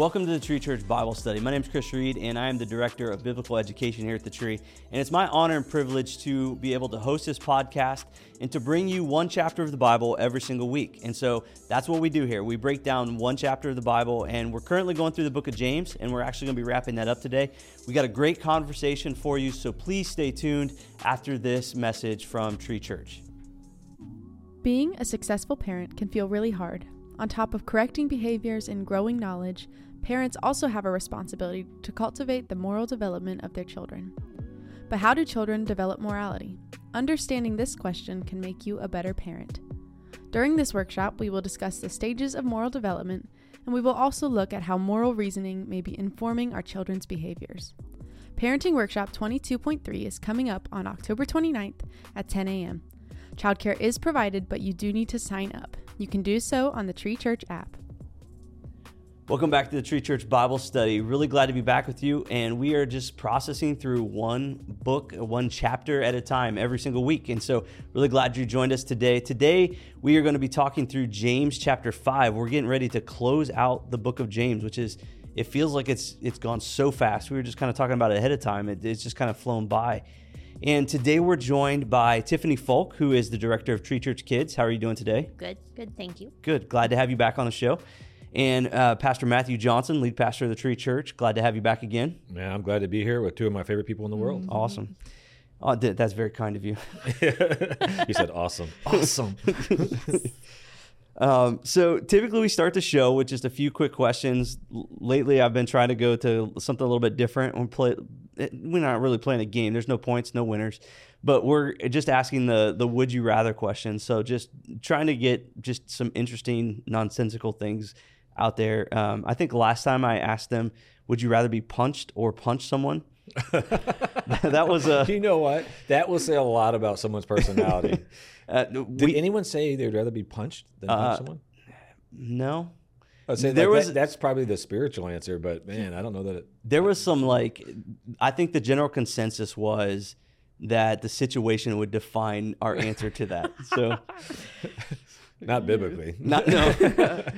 Welcome to the Tree Church Bible Study. My name is Chris Reed, and I am the Director of Biblical Education here at the Tree. And it's my honor and privilege to be able to host this podcast and to bring you one chapter of the Bible every single week. And so that's what we do here. We break down one chapter of the Bible, and we're currently going through the book of James, and we're actually going to be wrapping that up today. We got a great conversation for you, so please stay tuned after this message from Tree Church. Being a successful parent can feel really hard. On top of correcting behaviors and growing knowledge, parents also have a responsibility to cultivate the moral development of their children. But how do children develop morality? Understanding this question can make you a better parent. During this workshop, we will discuss the stages of moral development, and we will also look at how moral reasoning may be informing our children's behaviors. Parenting Workshop 22.3 is coming up on October 29th at 10 a.m. Childcare is provided, but you do need to sign up. You can do so on the Tree Church app. Welcome back to the Tree Church Bible Study. Really glad to be back with you. And we are just processing through one book, one chapter at a time every single week. And so, really glad you joined us today. Today, we are going to be talking through James chapter 5. We're getting ready to close out the book of James, which is, it feels like it's it's gone so fast. We were just kind of talking about it ahead of time. It, it's just kind of flown by. And today we're joined by Tiffany Folk, who is the director of Tree Church Kids. How are you doing today? Good, good, thank you. Good. Glad to have you back on the show. And uh, Pastor Matthew Johnson, lead pastor of the Tree Church. Glad to have you back again. Man, I'm glad to be here with two of my favorite people in the world. Mm-hmm. Awesome. Oh, that's very kind of you. you said awesome. Awesome. Um, so typically we start the show with just a few quick questions. L- lately, I've been trying to go to something a little bit different. We play. Eh, we're not really playing a game. There's no points, no winners, but we're just asking the the would you rather questions. So just trying to get just some interesting nonsensical things out there. Um, I think last time I asked them, would you rather be punched or punch someone? that was a. You know what? That will say a lot about someone's personality. Uh, Did we, anyone say they'd rather be punched than punch uh, someone? No. I say there like was that, that's probably the spiritual answer, but man, I don't know that. It, there was some like, I think the general consensus was that the situation would define our answer to that. So, not biblically. Not no,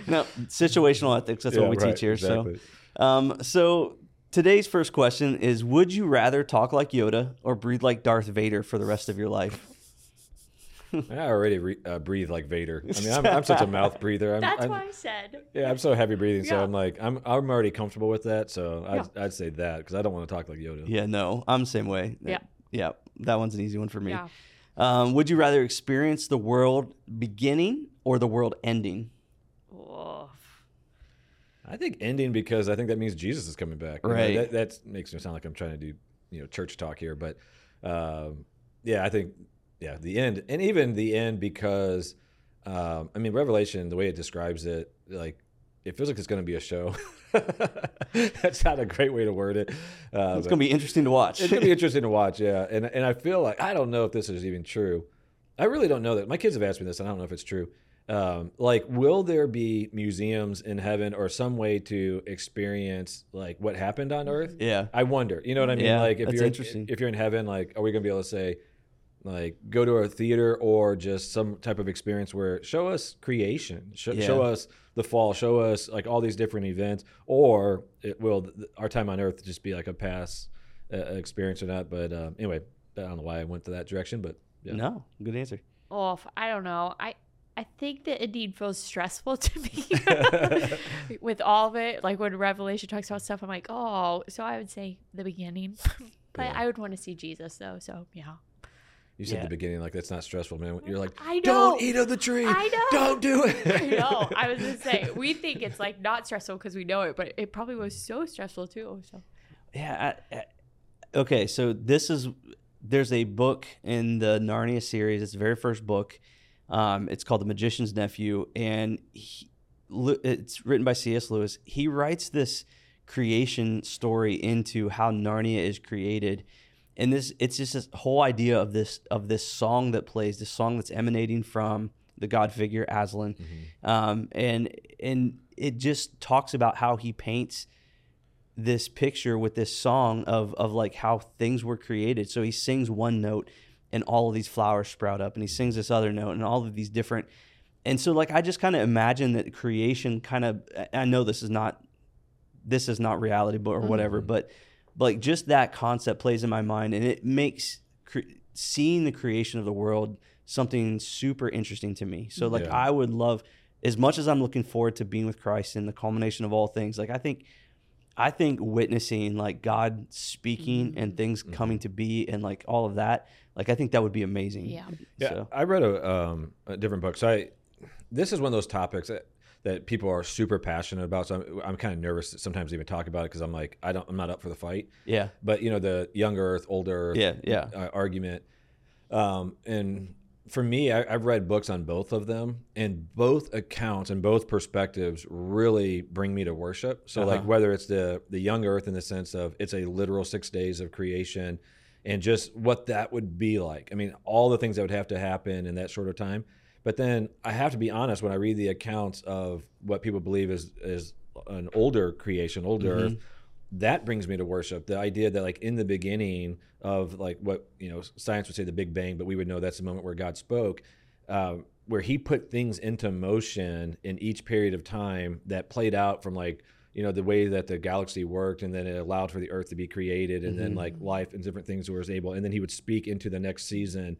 no situational ethics. That's yeah, what we right, teach here. Exactly. So, um, so today's first question is: Would you rather talk like Yoda or breathe like Darth Vader for the rest of your life? I already re- uh, breathe like Vader. I mean, I'm, I'm such a mouth breather. I'm, That's I'm, why I said. Yeah, I'm so heavy breathing, so I'm like, I'm I'm already comfortable with that. So I'd, yeah. I'd say that because I don't want to talk like Yoda. Yeah, no, I'm the same way. Yeah, yeah, that one's an easy one for me. Yeah. Um, would you rather experience the world beginning or the world ending? I think ending because I think that means Jesus is coming back. Right. You know, that, that, makes me sound like I'm trying to do you know church talk here, but um, yeah, I think yeah, the end, and even the end because, um, I mean, Revelation, the way it describes it, like it feels like it's going to be a show. That's not a great way to word it. Uh, it's going to be interesting to watch. it's going to be interesting to watch, yeah. And and I feel like I don't know if this is even true. I really don't know that. My kids have asked me this, and I don't know if it's true. Um, like, will there be museums in heaven or some way to experience like what happened on Earth? Yeah, I wonder. You know what I mean? Yeah, like, if you're interesting. if you're in heaven, like, are we going to be able to say? like go to a theater or just some type of experience where show us creation show, yeah. show us the fall show us like all these different events or it will our time on earth just be like a past uh, experience or not but uh, anyway i don't know why i went to that direction but yeah. no good answer oh i don't know i I think that indeed feels stressful to me with all of it. Like when Revelation talks about stuff, I'm like, oh, so I would say the beginning. but yeah. I would want to see Jesus though. So yeah. You said yeah. the beginning like that's not stressful, man. You're like, I know. don't eat of the tree. I know. Don't do it. I know. I was gonna say we think it's like not stressful because we know it, but it probably was so stressful too. So yeah. I, I, okay, so this is there's a book in the Narnia series. It's the very first book. Um, it's called The Magician's Nephew, and he, it's written by C.S. Lewis. He writes this creation story into how Narnia is created and this it's just this whole idea of this of this song that plays this song that's emanating from the god figure aslan mm-hmm. um, and and it just talks about how he paints this picture with this song of of like how things were created so he sings one note and all of these flowers sprout up and he sings this other note and all of these different and so like i just kind of imagine that creation kind of i know this is not this is not reality, but or mm-hmm. whatever. But, but like just that concept plays in my mind, and it makes cre- seeing the creation of the world something super interesting to me. So like Yeah. I would love as much as I'm looking forward to being with Christ and the culmination of all things. Like I think. I think witnessing like God speaking and things coming to be and like all of that, like I think that would be amazing. Yeah. Yeah, So, I read a, um, a different book. So I, this is one of those topics that, that people are super passionate about. So I'm, I'm kind of nervous to sometimes even talk about it because I'm like, I don't, I'm not up for the fight. yeah. But you know, the young Earth, old Earth, Yeah, yeah. uh, argument. Um, and for me, I, I've read books on both of them, and both accounts and both perspectives really bring me to worship. So, like Uh-huh. whether it's the the young Earth in the sense of it's a literal six days of creation, and just what that would be like. I mean, all the things that would have to happen in that short of time. But then I have to be honest when I read the accounts of what people believe is is an older creation, older Earth that brings me to worship the idea that like in the beginning of like what you know science would say the big bang but we would know that's the moment where god spoke um, where he put things into motion in each period of time that played out from like you know the way that the galaxy worked and then it allowed for the earth to be created and then like mm-hmm. life and different things was able and then he would speak into the next season.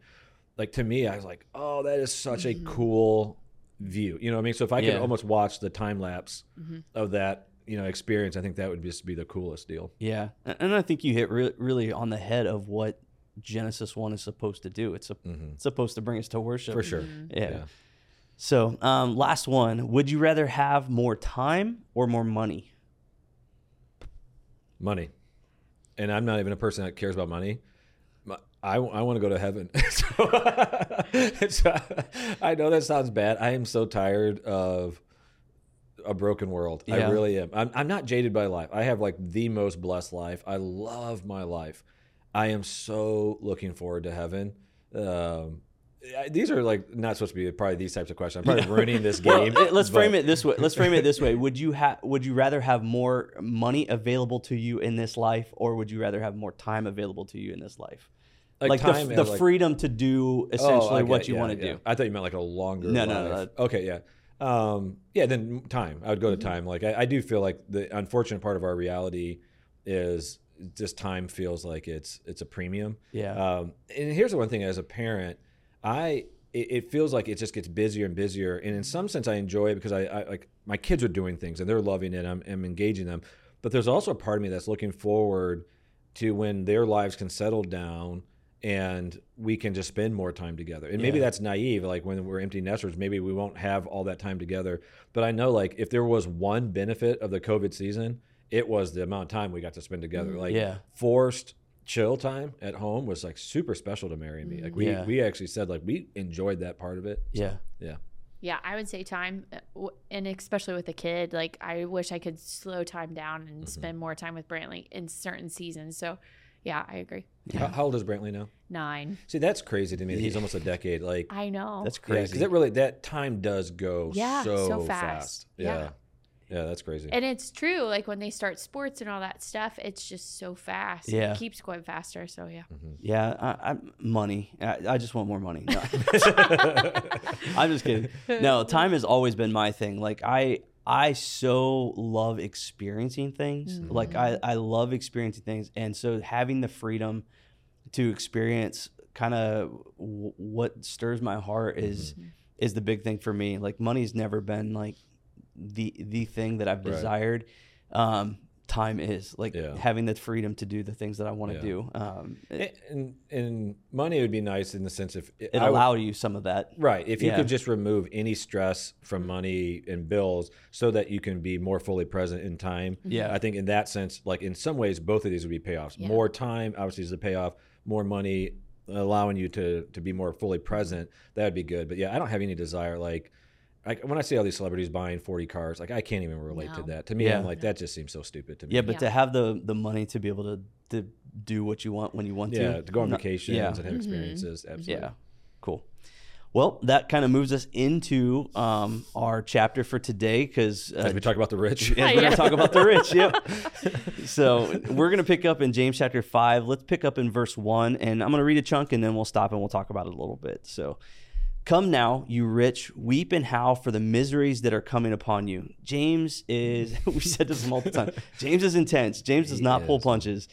Like to me i was like oh that is such a mm-hmm. cool view you know what i mean? So if i could almost watch the time lapse mm-hmm. of that you know experience i think that would just be the coolest deal Yeah, and and I think you hit re- really on the head of what Genesis one is supposed to do. It's, a, it's supposed to bring us to worship for sure Yeah. Yeah. So, um, last one: Would you rather have more time or more money? money and i'm not even a person that cares about money I, I want to go to heaven. so, so I know that sounds bad. I am so tired of a broken world. I really am. I'm, I'm not jaded by life. I have like the most blessed life. I love my life. I am so looking forward to heaven. Um, these are like not supposed to be probably these types of questions. I'm probably ruining this game. eh, let's but- frame it this way. Let's frame it this way. Would you have? Would you rather have more money available to you in this life, or would you rather have more time available to you in this life? Like, time the, the like- freedom to do essentially okay, what you yeah, want to yeah. do. I thought you meant like a longer. No, no, life. no, Okay, yeah, um, yeah. Then time. I would go to Mm-hmm. time. Like I, I do feel like the unfortunate part of our reality is just time feels like it's it's a premium. Yeah. Um, and here's the one thing: as a parent, I it, it feels like it just gets busier and busier. And in some sense, I enjoy it because I, I like my kids are doing things and they're loving it. I'm, I'm engaging them. But there's also a part of me that's looking forward to when their lives can settle down and we can just spend more time together. And maybe Yeah. that's naive. Like when we're empty nesters, maybe we won't have all that time together. But I know like if there was one benefit of the COVID season, it was the amount of time we got to spend together. Mm, like Yeah. forced chill time at home was like super special to Mary and me. Like we mm, Yeah. we actually said like we enjoyed that part of it. So, Yeah. yeah. Yeah, I would say time, uh, and especially with a kid, like I wish I could slow time down and mm-hmm. spend more time with Brantley in certain seasons. So, yeah, I agree. How, how old is Brantley now? Nine. See, that's crazy to me. He's almost a decade. Like I know. That's crazy. because it really that time does go Yeah, so, so fast. fast. Yeah. Yeah. yeah, that's crazy. and it's true. Like when they start sports and all that stuff, it's just so fast. Yeah. It keeps going faster. So, yeah. Mm-hmm. Yeah, I, I, money. I, I just want more money. No. I'm just kidding. No, time has always been my thing. Like I, I so love experiencing things. Like I, I love experiencing things, and so having the freedom to experience kind of w- what stirs my heart is is the big thing for me. Like money's never been like the the thing that I've Right. desired. Um, time is like Yeah. having the freedom to do the things that I want to Yeah. do. Um, it, and, and money would be nice in the sense if it I would- allowed you some of that. Right. If you Yeah. could just remove any stress from money and bills so that you can be more fully present in time. Yeah. I think in that sense, like in some ways, both of these would be payoffs. Yeah. More time, obviously, is a payoff. More money, allowing you to to be more fully present. That would be good. But yeah, I don't have any desire. Like, like when I see all these celebrities buying 40 cars, like I can't even relate to that. To me, Yeah. I'm like, that just seems so stupid to me. Yeah, but Yeah. to have the the money to be able to to do what you want when you want to. yeah, to. to go on Not- vacations yeah. and have experiences. Absolutely. Yeah, cool. Well, that kind of moves us into um, our chapter for today because uh, we talk about the rich. Yeah, we're gonna talk about the rich. Yep. so we're gonna pick up in James chapter five. Let's pick up in verse one, and I'm gonna read a chunk, and then we'll stop and we'll talk about it a little bit. So, Come now, you rich, weep and howl for the miseries that are coming upon you. James is, we said this multiple times. James is intense. James does not pull punches.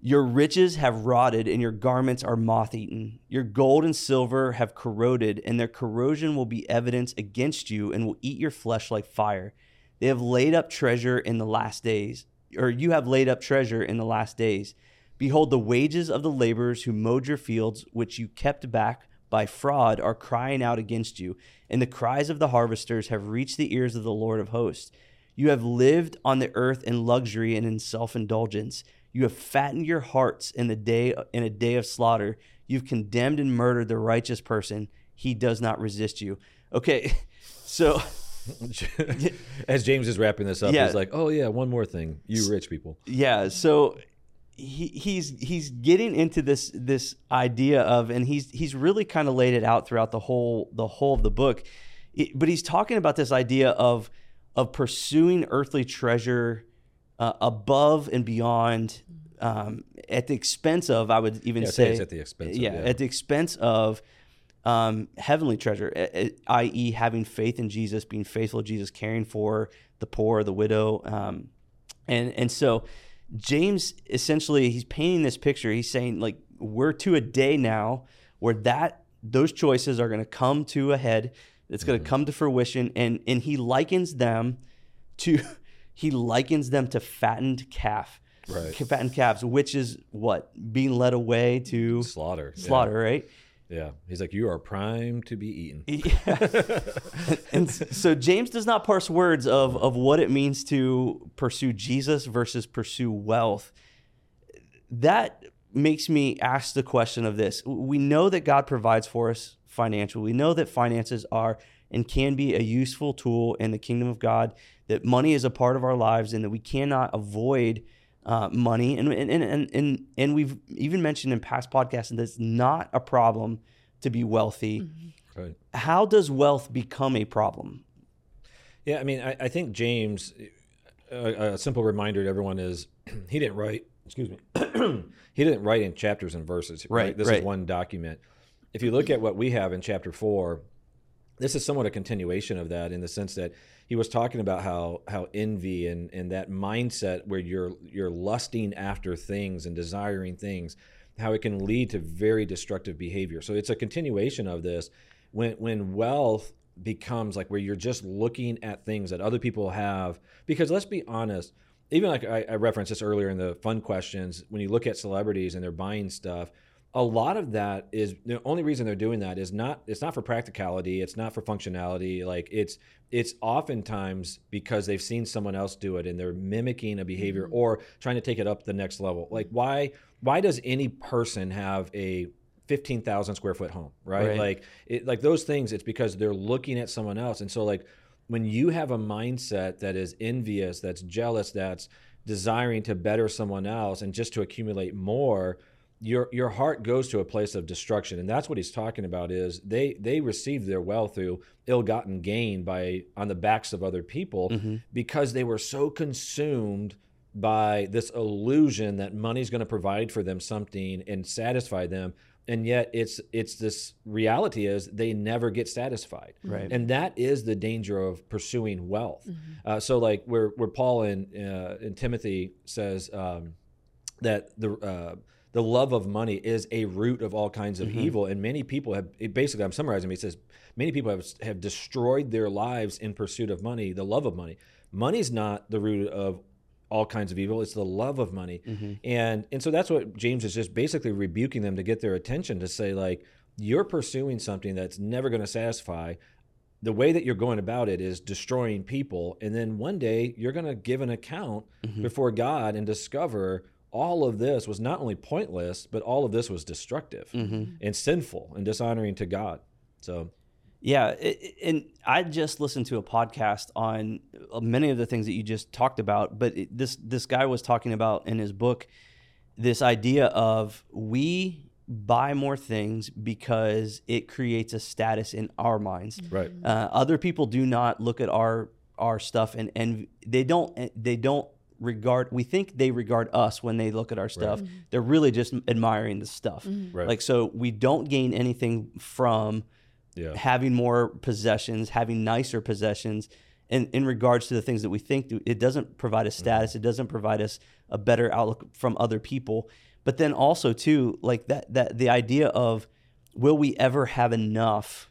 Your riches have rotted, and your garments are moth eaten. Your gold and silver have corroded, and their corrosion will be evidence against you and will eat your flesh like fire. They have laid up treasure in the last days, or you have laid up treasure in the last days. Behold, the wages of the laborers who mowed your fields, which you kept back by fraud, are crying out against you, and the cries of the harvesters have reached the ears of the Lord of hosts. You have lived on the earth in luxury and in self-indulgence. You have fattened your hearts in the day in a day of slaughter. You've condemned and murdered the righteous person. He does not resist you. Okay, so As James is wrapping this up, Yeah. he's like, "Oh yeah, one more thing, you rich people." yeah, so he, he's he's getting into this this idea of, and he's he's really kind of laid it out throughout the whole the whole of the book, It- but he's talking about this idea of of pursuing earthly treasure uh, above and beyond, um, at the expense of, I would even Yeah, say, at the expense. Of, yeah, at the expense of um, heavenly treasure, i.e., having faith in Jesus, being faithful to Jesus, caring for the poor, the widow, um, and and so James essentially he's painting this picture. He's saying like we're to a day now where that those choices are going to come to a head. It's going to mm-hmm. come to fruition, and and he likens them to he likens them to fattened calf, Right. Fattened calves, which is what being led away to slaughter. yeah. slaughter, right? Yeah. He's like, "You are primed to be eaten." Yeah. and so James does not parse words of, of what it means to pursue Jesus versus pursue wealth. That makes me ask the question of this. We know that God provides for us financially. We know that finances are and can be a useful tool in the kingdom of God, that money is a part of our lives and that we cannot avoid uh, money. And, and, and, and, and we've even mentioned in past podcasts that it's not a problem to be wealthy Right. how does wealth become a problem? Yeah, I mean, I, I think James. A, a simple reminder to everyone is he didn't write. Excuse me. he didn't write in chapters and verses. Right, This right. is one document. If you look at what we have in chapter four, this is somewhat a continuation of that in the sense that he was talking about how how envy and and that mindset where you're you're lusting after things and desiring things how it can lead to very destructive behavior. So it's a continuation of this. When when wealth becomes like where you're just looking at things that other people have because let's be honest even like I, I referenced this earlier in the fun questions when you look at celebrities and they're buying stuff a lot of that is the only reason they're doing that is not it's not for practicality it's not for functionality like it's it's oftentimes because they've seen someone else do it and they're mimicking a behavior mm-hmm. or trying to take it up the next level. Like why why does any person have a 15,000 square foot home right, Right. like it like those things it's because they're looking at someone else. And so like when you have a mindset that is envious that's jealous that's desiring to better someone else and just to accumulate more your your heart goes to a place of destruction. And that's what he's talking about is they they received their wealth through ill-gotten gain by on the backs of other people because they were so consumed by this illusion that money's going to provide for them something and satisfy them. And yet it's it's this reality is they never get satisfied. Right. and that is the danger of pursuing wealth. Uh, so like where where paul and uh, in timothy says um, that the uh, the love of money is a root of all kinds of mm-hmm. evil, and many people have. It basically, I'm summarizing. He says many people have have destroyed their lives in pursuit of money, the love of money. Money's not the root of all kinds of evil; it's the love of money, mm-hmm. and and so that's what James is just basically rebuking them to get their attention to say like you're pursuing something that's never going to satisfy the way that you're going about it is destroying people and then one day you're going to give an account mm-hmm. before god and discover all of this was not only pointless but all of this was destructive and sinful and dishonoring to god. So Yeah, it, and I just listened to a podcast on uh, many of the things that you just talked about, but it, this this guy was talking about in his book this idea of we buy more things because it creates a status in our minds. right. Uh, other people do not look at our our stuff and and they don't they don't regard we think they regard us when they look at our stuff mm-hmm. they're really just admiring the stuff mm-hmm. Right. like so we don't gain anything from Yeah. having more possessions, having nicer possessions, and in regards to the things that we think, it doesn't provide us mm-hmm. status. It doesn't provide us a better outlook from other people. But then also too, like that that the idea of will we ever have enough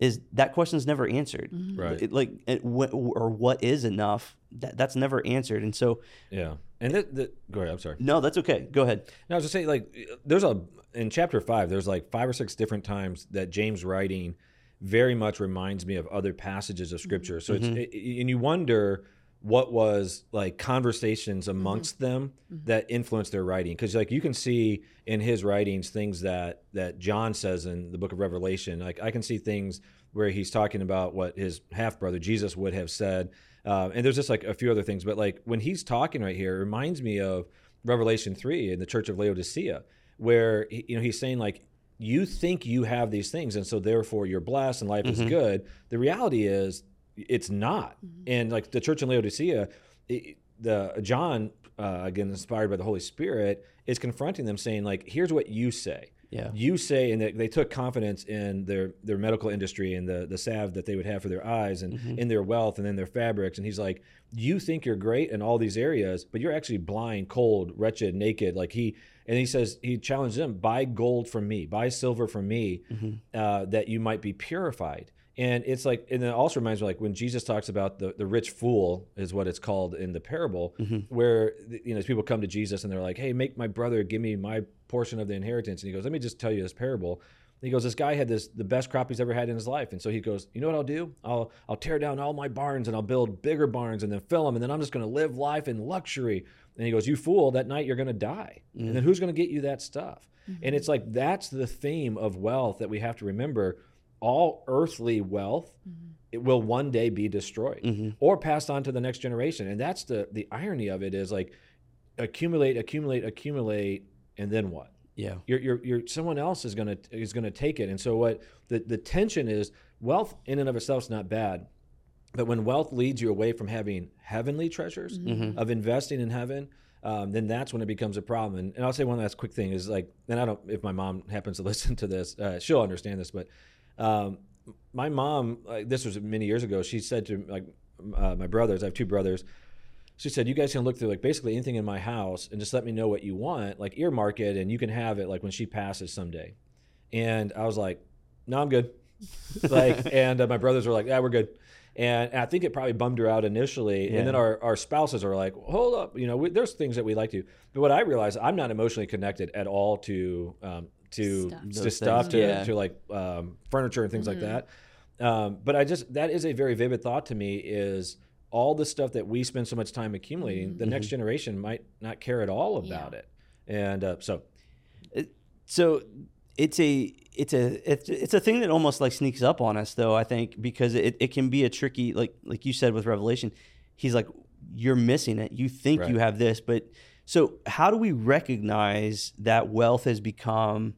is that question is never answered. Right. It- like it, wh- or what is enough? That, that's never answered. And so Yeah. And that, that, go ahead. I'm sorry. no, that's okay. Go ahead. No, I was just saying, like, there's a in chapter five, there's like five or six different times that James writing very much reminds me of other passages of scripture. So it's mm-hmm. it, and you wonder what was like conversations mm-hmm. amongst them mm-hmm. that influenced their writing because like you can see in his writings things that that John says in the book of Revelation. Like I can see things where he's talking about what his half brother Jesus would have said. Uh, and there's just like a few other things, but like when he's talking right here, it reminds me of Revelation three in the church of Laodicea, where he- you know he's saying like you think you have these things, and so therefore you're blessed and life is good. The reality is it's not. And like the church in Laodicea, it, the John uh, again inspired by the Holy Spirit is confronting them, saying like, here's what you say. Yeah. You say, and they, they took confidence in their their medical industry and the the salve that they would have for their eyes and in their wealth and in their fabrics. And he's like, you think you're great in all these areas, but you're actually blind, cold, wretched, naked. Like he and he says he challenged them, buy gold from me, buy silver from me, uh, that you might be purified. And it's like, and it also reminds me like when Jesus talks about the, the rich fool is what it's called in the parable, mm-hmm. where you know people come to Jesus and they're like, "Hey, make my brother give me my portion of the inheritance." And he goes, "Let me just tell you this parable." And he goes, "This guy had this the best crop he's ever had in his life." And so he goes, "You know what I'll do? I'll I'll tear down all my barns and I'll build bigger barns and then fill them, and then I'm just going to live life in luxury." And he goes, "You fool! That night you're going to die, and then mm. who's going to get you that stuff?" And it's mm-hmm. like that's the theme of wealth that we have to remember all earthly wealth it will one day be destroyed or passed on to the next generation. And that's the the irony of it is like accumulate accumulate accumulate and then what? Yeah. you're, you're, you're someone else is gonna is gonna take it. And so what the, the tension is wealth in and of itself is not bad but when wealth leads you away from having heavenly treasures of investing in heaven um, then that's when it becomes a problem. And, and i'll say one last quick thing is like and i don't if my mom happens to listen to this uh, she'll understand this but um, my mom like, this was many years ago she said to like uh, my brothers i have two brothers she said you guys can look through like basically anything in my house and just let me know what you want like earmark it and you can have it like when she passes someday and i was like no i'm good like and uh, my brothers were like yeah we're good and I think it probably bummed her out initially. Yeah. And then our, our spouses are like, hold up, you know, we, there's things that we like to. But what I realized, I'm not emotionally connected at all to um, to Stuff. to Those stuff, things, to, yeah. to like um, furniture and things like Mm-hmm. that. Um, but I just that is a very vivid thought to me. Is all the stuff that we spend so much time accumulating, the next generation might not care at all about Mm-hmm. Yeah. it. And uh, so, so it's a it's a it's, it's a thing that almost like sneaks up on us though i think because it, it can be a tricky like like you said with revelation he's like you're missing it you think Right. you have this but so how do we recognize that wealth has become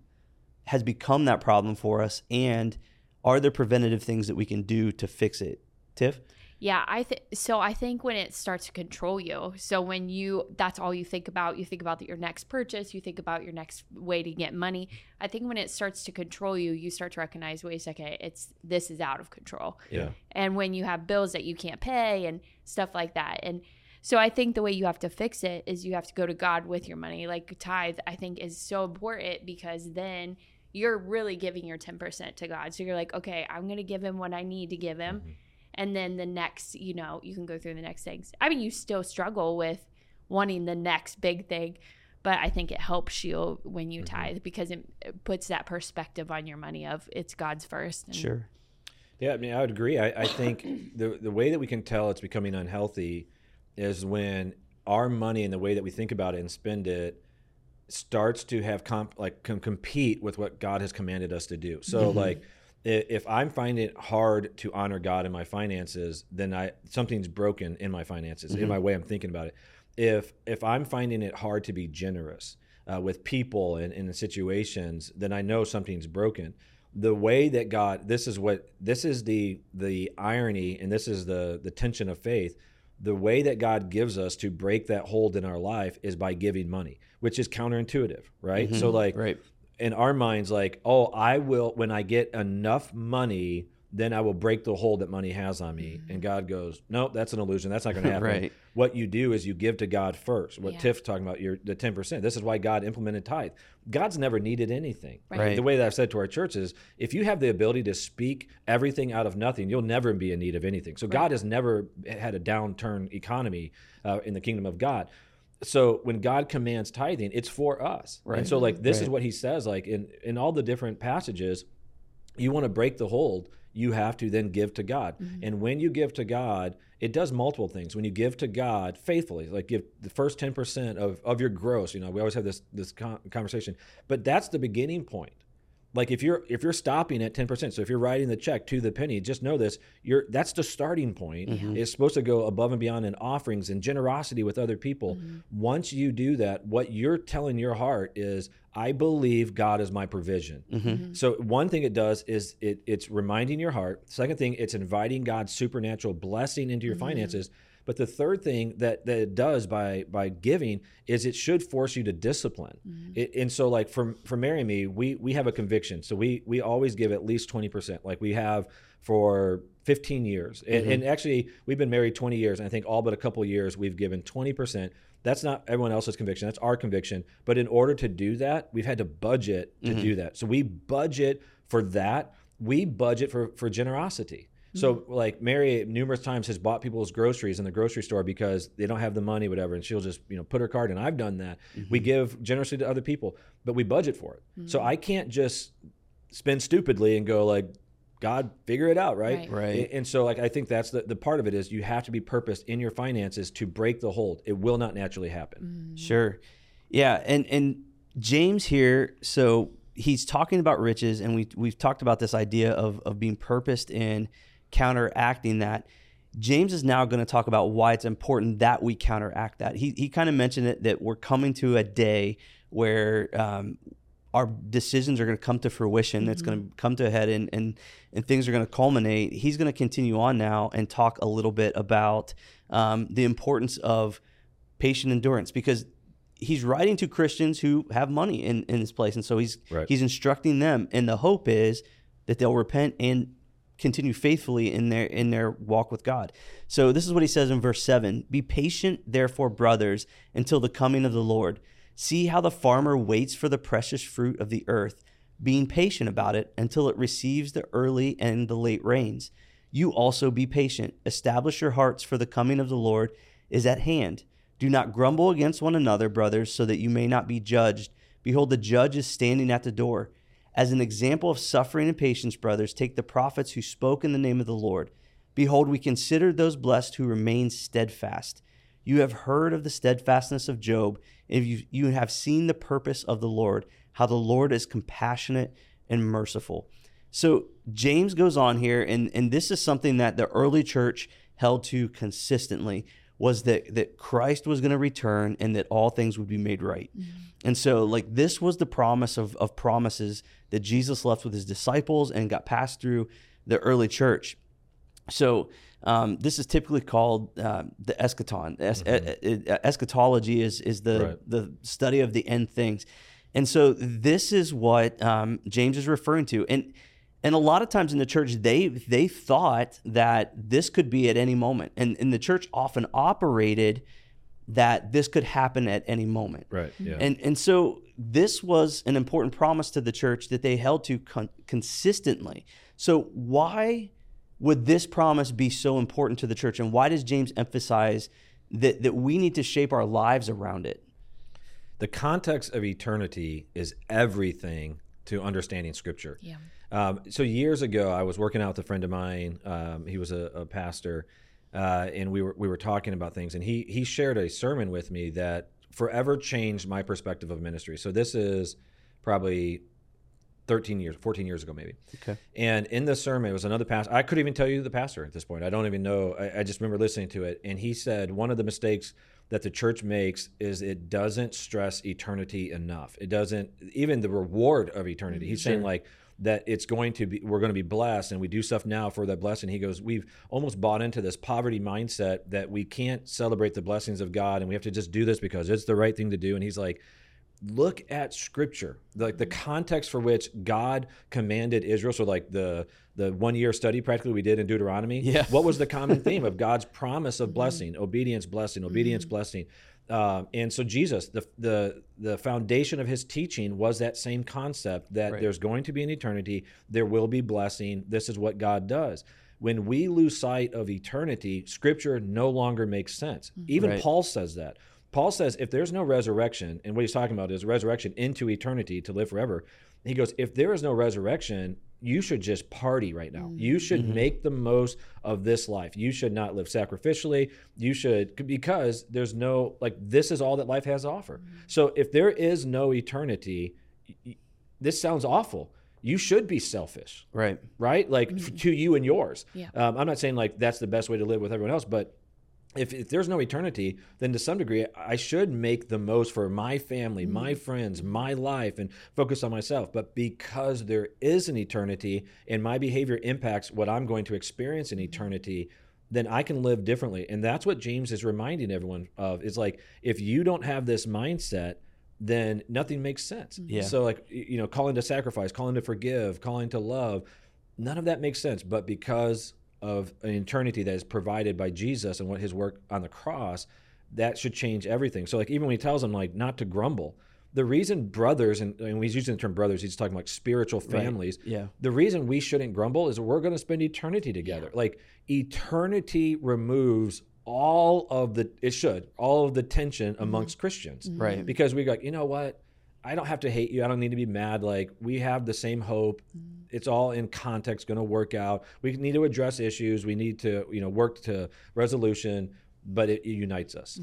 has become that problem for us and are there preventative things that we can do to fix it tiff Yeah, I think so. I think when it starts to control you, so when you that's all you think about, you think about your next purchase, you think about your next way to get money. I think when it starts to control you, you start to recognize, wait a second, it's this is out of control. yeah, And when you have bills that you can't pay and stuff like that, and so I think the way you have to fix it is you have to go to God with your money. Like tithe, I think is so important because then you're really giving your 10% to God. So you're like, okay, I'm going to give him what I need to give him. Mm-hmm. And then the next, you know, you can go through the next things. I mean, you still struggle with wanting the next big thing, but I think it helps you when you mm-hmm. tithe because it, it puts that perspective on your money of it's God's first. And sure Yeah, I mean, I would agree. I, I think the the way that we can tell it's becoming unhealthy is when our money and the way that we think about it and spend it starts to have comp like com- compete with what God has commanded us to do. So like if I'm finding it hard to honor God in my finances, then I something's broken in my finances, in my way I'm thinking about it. If if I'm finding it hard to be generous uh, with people and in situations, then I know something's broken. The way that God, this is what this is the the irony, and this is the the tension of faith. The way that God gives us to break that hold in our life is by giving money, which is counterintuitive, right? So mm-hmm. like right in our minds like, oh, I will when I get enough money, then I will break the hold that money has on me. And God goes, no, that's an illusion. That's not going to happen. Right. What you do is you give to God first. What Yeah. Tiff's talking about, your the ten percent. This is why God implemented tithe. God's never needed anything. Right. Right. The way that I've said to our church is, if you have the ability to speak everything out of nothing, you'll never be in need of anything. So God has never had a downturn economy uh, in the kingdom of God. So when God commands tithing, it's for us. Right. And so like this is what He says. Like in in all the different passages, you want to break the hold, you have to then give to God. Mm-hmm. And when you give to God, it does multiple things. When you give to God faithfully, like give the first 10% of, of your gross, you know, we always have this this con- conversation, but that's the beginning point. Like if you're if you're stopping at 10%, so if you're writing the check to the penny, just know this, you're that's the starting point. Mm-hmm. It's supposed to go above and beyond in offerings and generosity with other people. Mm-hmm. Once you do that, what you're telling your heart is I believe God is my provision. Mm-hmm. So one thing it does is it it's reminding your heart. Second thing, it's inviting God's supernatural blessing into your finances. But the third thing that, that it does by by giving is it should force you to discipline. Mm-hmm. It, and so like for for Mary and me, we we have a conviction. So we we always give at least twenty percent. Like we have for 15 years. And, mm-hmm. and actually we've been married 20 years. And I think all but a couple years we've given 20 percent. That's not everyone else's conviction. That's our conviction. But in order to do that, we've had to budget to mm-hmm. do that. So we budget for that. We budget for for generosity. So like Mary numerous times has bought people's groceries in the grocery store because they don't have the money, whatever, and she'll just you know put her card in. I've done that. We mm-hmm. give generously to other people, but we budget for it. Mm-hmm. So I can't just spend stupidly and go like, God, figure it out, right? Right. Right. And so like I think that's the, the part of it is you have to be purposed in your finances to break the hold. It will not naturally happen. Mm-hmm. Sure. Yeah, and and James here, so he's talking about riches, and we we've talked about this idea of of being purposed in counteracting that. James is now going to talk about why it's important that we counteract that. He he kind of mentioned it that we're coming to a day where um, our decisions are going to come to fruition. It's going to come to a head, and and and things are going to culminate. He's going to continue on now and talk a little bit about um, the importance of patient endurance because he's writing to Christians who have money in, in this place. And so he's Right. he's instructing them. And the hope is that they'll repent and continue faithfully in their in their walk with God. So this is what he says in verse 7. Be patient, therefore, brothers, until the coming of the Lord. See how the farmer waits for the precious fruit of the earth, being patient about it until it receives the early and the late rains. You also be patient. Establish your hearts, for the coming of the Lord is at hand. Do not grumble against one another, brothers, so that you may not be judged. Behold, the judge is standing at the door. As an example of suffering and patience, brothers, take the prophets who spoke in the name of the Lord. Behold, we consider those blessed who remain steadfast. You have heard of the steadfastness of Job, and you, have seen the purpose of the Lord, how the Lord is compassionate and merciful. So James goes on here, and, and this is something that the early church held to consistently was that that Christ was going to return and that all things would be made right. And so like this was the promise of, of promises that Jesus left with his disciples and got passed through the early church. So um, this is typically called uh, the eschaton. Es- e- eschatology is is the Right. the study of the end things, and so this is what um, James is referring to. And and a lot of times in the church, they they thought that this could be at any moment, and and the church often operated that this could happen at any moment. Right. Yeah. And and so this was an important promise to the church that they held to con- consistently. So why would this promise be so important to the church and why does James emphasize that that we need to shape our lives around it? the context of eternity is everything to understanding scripture. Yeah. Um, so years ago, I was working out with a friend of mine. Um, he was a, a pastor, uh, and we were we were talking about things. And he he shared a sermon with me that forever changed my perspective of ministry. So this is probably 13 years, 14 years ago, maybe. Okay. And in the sermon, it was another pastor. I couldn't even tell you the pastor at this point. I don't even know. I, I just remember listening to it. And he said one of the mistakes that the church makes is it doesn't stress eternity enough. It doesn't, even the reward of eternity. He's saying, like, that it's going to be, we're going to be blessed and we do stuff now for that blessing. He goes, We've almost bought into this poverty mindset that we can't celebrate the blessings of God and we have to just do this because it's the right thing to do. And he's like, look at scripture like the mm-hmm. context for which god commanded israel so like the the one year study practically we did in deuteronomy Yeah. what was the common theme of god's promise of mm-hmm. blessing obedience blessing obedience mm-hmm. blessing um, and so jesus the, the the foundation of his teaching was that same concept that Right. there's going to be an eternity there will be blessing this is what god does when we lose sight of eternity scripture no longer makes sense even Right. paul says that Paul says if there's no resurrection, and what he's talking about is resurrection into eternity to live forever. He goes, if there is no resurrection, you should just party right now. Mm. You should mm-hmm. make the most of this life. You should not live sacrificially. You should, because there's no, like, this is all that life has to offer. Mm-hmm. So if there is no eternity, y- y- this sounds awful. You should be selfish Right. right? Like f- to you and yours. Yeah. Um, I'm not saying like that's the best way to live with everyone else, but if, if there's no eternity, then to some degree, I should make the most for my family, mm-hmm. my friends, my life, and focus on myself. But because there is an eternity and my behavior impacts what I'm going to experience in mm-hmm. eternity, then I can live differently. And that's what James is reminding everyone of is like, if you don't have this mindset, then nothing makes sense. Mm-hmm. Yeah. So, like, you know, calling to sacrifice, calling to forgive, calling to love, none of that makes sense. But because of an eternity that is provided by Jesus and what his work on the cross, that should change everything. So, like, even when he tells them, like, not to grumble, the reason brothers, and, and he's using the term brothers, he's talking like spiritual Right. families. Yeah. The reason we shouldn't grumble is we're going to spend eternity together. Like, eternity removes all of the, it should, all of the tension mm-hmm. amongst Christians Right. because we go, you know what? I don't have to hate you. I don't need to be mad. Like we have the same hope. It's all in context, going to work out. We need to address issues. We need to, you know, work to resolution, but it, it unites us.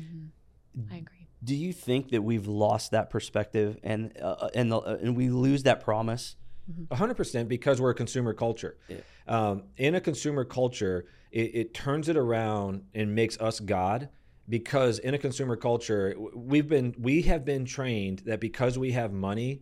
I agree. Do you think that we've lost that perspective and uh, and the, uh, and we lose that promise? A hundred percent because we're a consumer culture. Um, in a consumer culture, it, it turns it around and makes us God. Because in a consumer culture, we've been we have been trained that because we have money,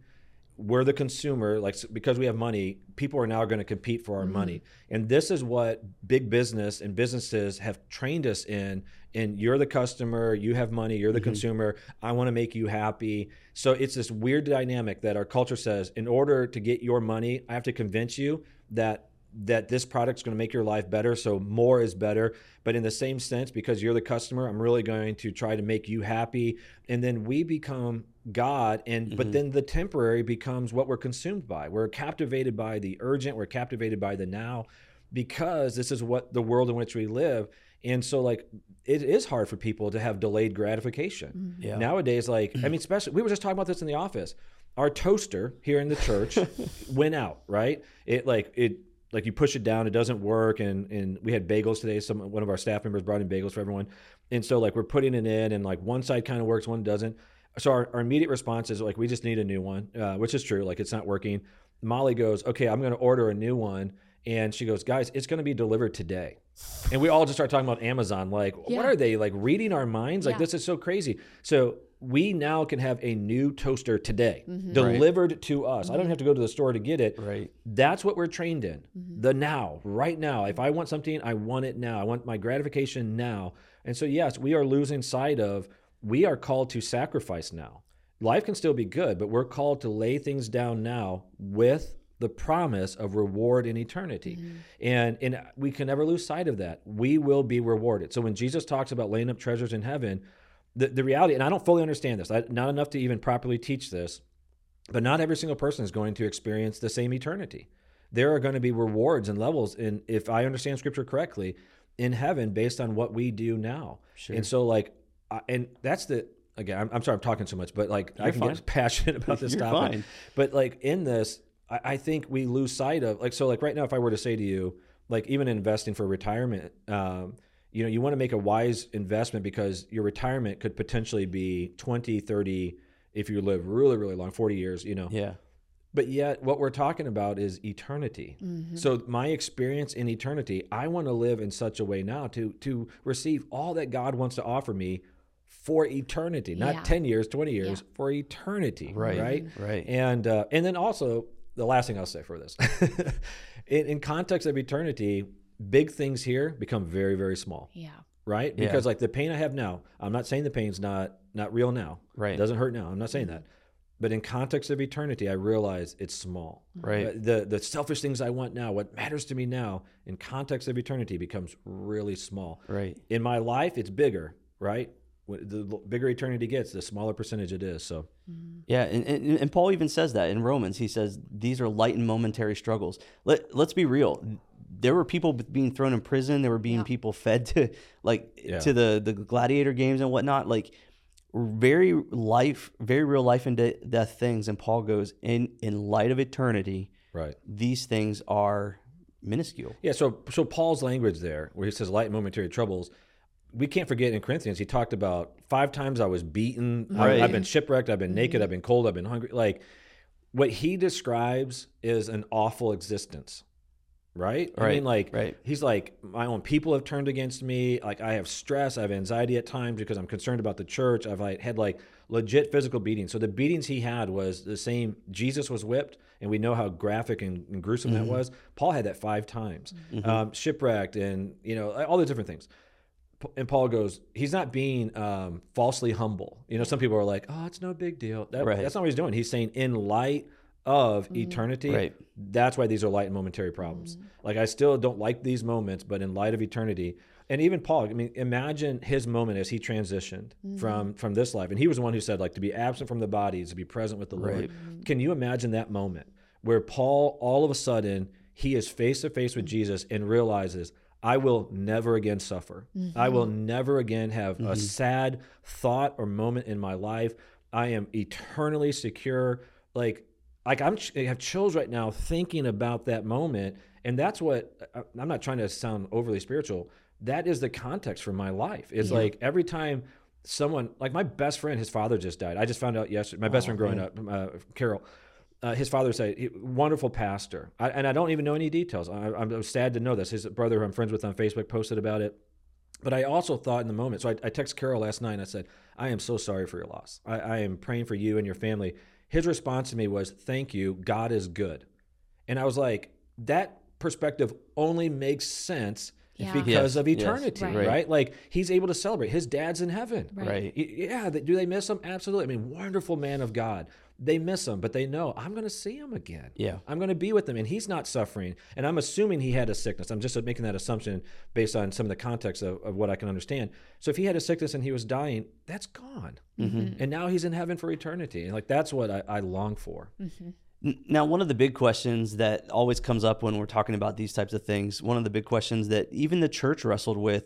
we're the consumer. Like because we have money, people are now going to compete for our mm-hmm. money, and this is what big business and businesses have trained us in. And you're the customer, you have money, you're the mm-hmm. consumer. I want to make you happy. So it's this weird dynamic that our culture says, in order to get your money, I have to convince you that that this product's going to make your life better so more is better. But in the same sense because you're the customer i'm really going to try to make you happy. And then we become god and but mm-hmm. then the temporary becomes what we're consumed by. We're captivated by the urgent we're captivated by the now because this is what the world in which we live. And so like it is hard for people to have delayed gratification. Mm-hmm. Yeah. nowadays like i mean especially we were just talking about this in the office. Our toaster here in the church went out right? It like it like you push it down it doesn't work and and we had bagels today. Some one of our staff members brought in bagels for everyone. And so like we're putting it in and like one side kind of works one doesn't. So our, our immediate response is like we just need a new one uh, which is true like it's not working. Molly goes okay i'm going to order a new one. And she goes guys it's going to be delivered today. And we all just start talking about amazon like what are they like reading our minds? Like Yeah. this is so crazy. So we now can have a new toaster today Mm-hmm. delivered to us i don't have to go to the store to get it Right. that's what we're trained in. Mm-hmm. The now, right now. If I want something, I want it now. I want my gratification now. And so, yes, we are losing sight of we are called to sacrifice now. Life can still be good, but we're called to lay things down now with the promise of reward in eternity. Mm-hmm. And and we can never lose sight of that. We will be rewarded. So when Jesus talks about laying up treasures in heaven, the, the reality, and I don't fully understand this, I, not enough to even properly teach this, but not every single person is going to experience the same eternity. There are going to be rewards and levels, in if I understand Scripture correctly, in heaven based on what we do now. Sure. And so, like, I- and that's the again. I'm, I'm sorry, I'm talking so much, but like, I You're can fine. get passionate about this topic. fine. But like in this, I, I think we lose sight of like so. Like right now, if I were to say to you, like even investing for retirement, um, you know, you want to make a wise investment because your retirement could potentially be 20, 30, if you live really, really long, 40 years, you know. Yeah. But yet, what we're talking about is eternity. Mm-hmm. So, my experience in eternity, I want to live in such a way now to to receive all that God wants to offer me for eternity, not Yeah. ten years, twenty years, for eternity. Right. Right. Right. And uh, and then also the last thing I'll say for this, in, in context of eternity, big things here become very very small Yeah. right? Yeah. Because like the pain I have now, I'm not saying the pain's not not real now. Right. It doesn't hurt now. I'm not saying that. but in context of eternity, I realize it's small. Right. Uh, The the selfish things I want now, what matters to me now, in context of eternity, becomes really small. Right. In my life, it's bigger, right? The bigger eternity gets, the smaller percentage it is. So Yeah, and, and, and Paul even says that in Romans. He says these are light and momentary struggles. Let let's be real. There were people being thrown in prison. There were being Yeah. people fed to like Yeah. to the the gladiator games and whatnot. Like very life, very real life and de- death things. And Paul goes in in light of eternity. right. These things are minuscule. Yeah, so so Paul's language there, where he says light momentary troubles, we can't forget in Corinthians he talked about five times I was beaten, I- Right. I've been shipwrecked, I've been naked, I've been cold, I've been hungry. Like what he describes is an awful existence. Right? I mean, like right. he's like, my own people have turned against me. Like I have stress, I have anxiety at times because I'm concerned about the church. I've like, had like legit physical beatings. So the beatings he had was the same. Jesus was whipped, and we know how graphic and, and gruesome that was. Paul had that five times, um, shipwrecked, and you know all the different things. And Paul goes, he's not being um, falsely humble. You know, some people are like, oh, it's no big deal. That, Right. That's not what he's doing. He's saying, in light of mm-hmm. eternity, Right. that's why these are light and momentary problems. Mm-hmm. Like I still don't like these moments, but in light of eternity, and even Paul, I mean, imagine his moment as he transitioned mm-hmm. from from this life, and he was the one who said, like, to be absent from the body is to be present with the Lord. Right. Can you imagine that moment where Paul, all of a sudden, he is face to face with Jesus and realizes, I will never again suffer. I will never again have a sad thought or moment in my life. I am eternally secure. Like, like I'm I have chills right now thinking about that moment, and that's what I- I'm not trying to sound overly spiritual. That is the context for my life. It's like every time someone, like my best friend, his father just died. I just found out yesterday. My best friend growing up, uh, Carol. Uh, his father said, he, wonderful pastor. I, and I don't even know any details. I, I'm sad to know this. His brother, who I'm friends with on Facebook, posted about it. But I also thought in the moment, so I, I texted Carol last night and I said, I am so sorry for your loss. I, I am praying for you and your family. His response to me was, Thank you. God is good. And I was like, That perspective only makes sense Yeah. because Yes, of eternity, Right. right. right. Like he's able to celebrate. His dad's in heaven. Right. Y- Yeah. Do they miss him? Absolutely. I mean, wonderful man of God. They miss him, but they know I'm going to see him again. Yeah. I'm going to be with him, and he's not suffering. And I'm assuming he had a sickness. I'm just making that assumption based on some of the context of, of what I can understand. So if he had a sickness and he was dying, that's gone. And now he's in heaven for eternity. And like that's what I, I long for. N- Now, one of the big questions that always comes up when we're talking about these types of things, one of the big questions that even the church wrestled with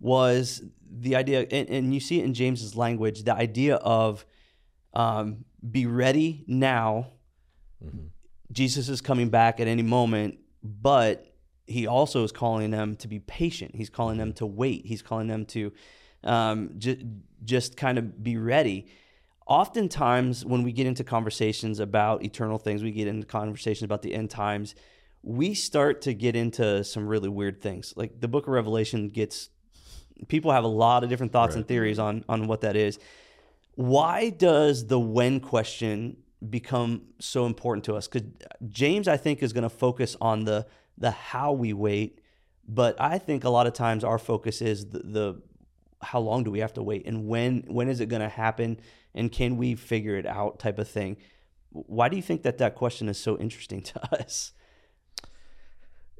was the idea, and, and you see it in James's language, the idea of um, be ready now. Jesus is coming back at any moment, but he also is calling them to be patient. He's calling them to wait. He's calling them to um, ju- just kind of be ready. Oftentimes, when we get into conversations about eternal things, we get into conversations about the end times, we start to get into some really weird things. Like the book of Revelation gets, people have a lot of different thoughts and theories on, on what that is. Why does the when question become so important to us? Because James, I think, is going to focus on the the how we wait, but I think a lot of times our focus is the, the how long do we have to wait and when when is it going to happen and can we figure it out type of thing. Why do you think that that question is so interesting to us?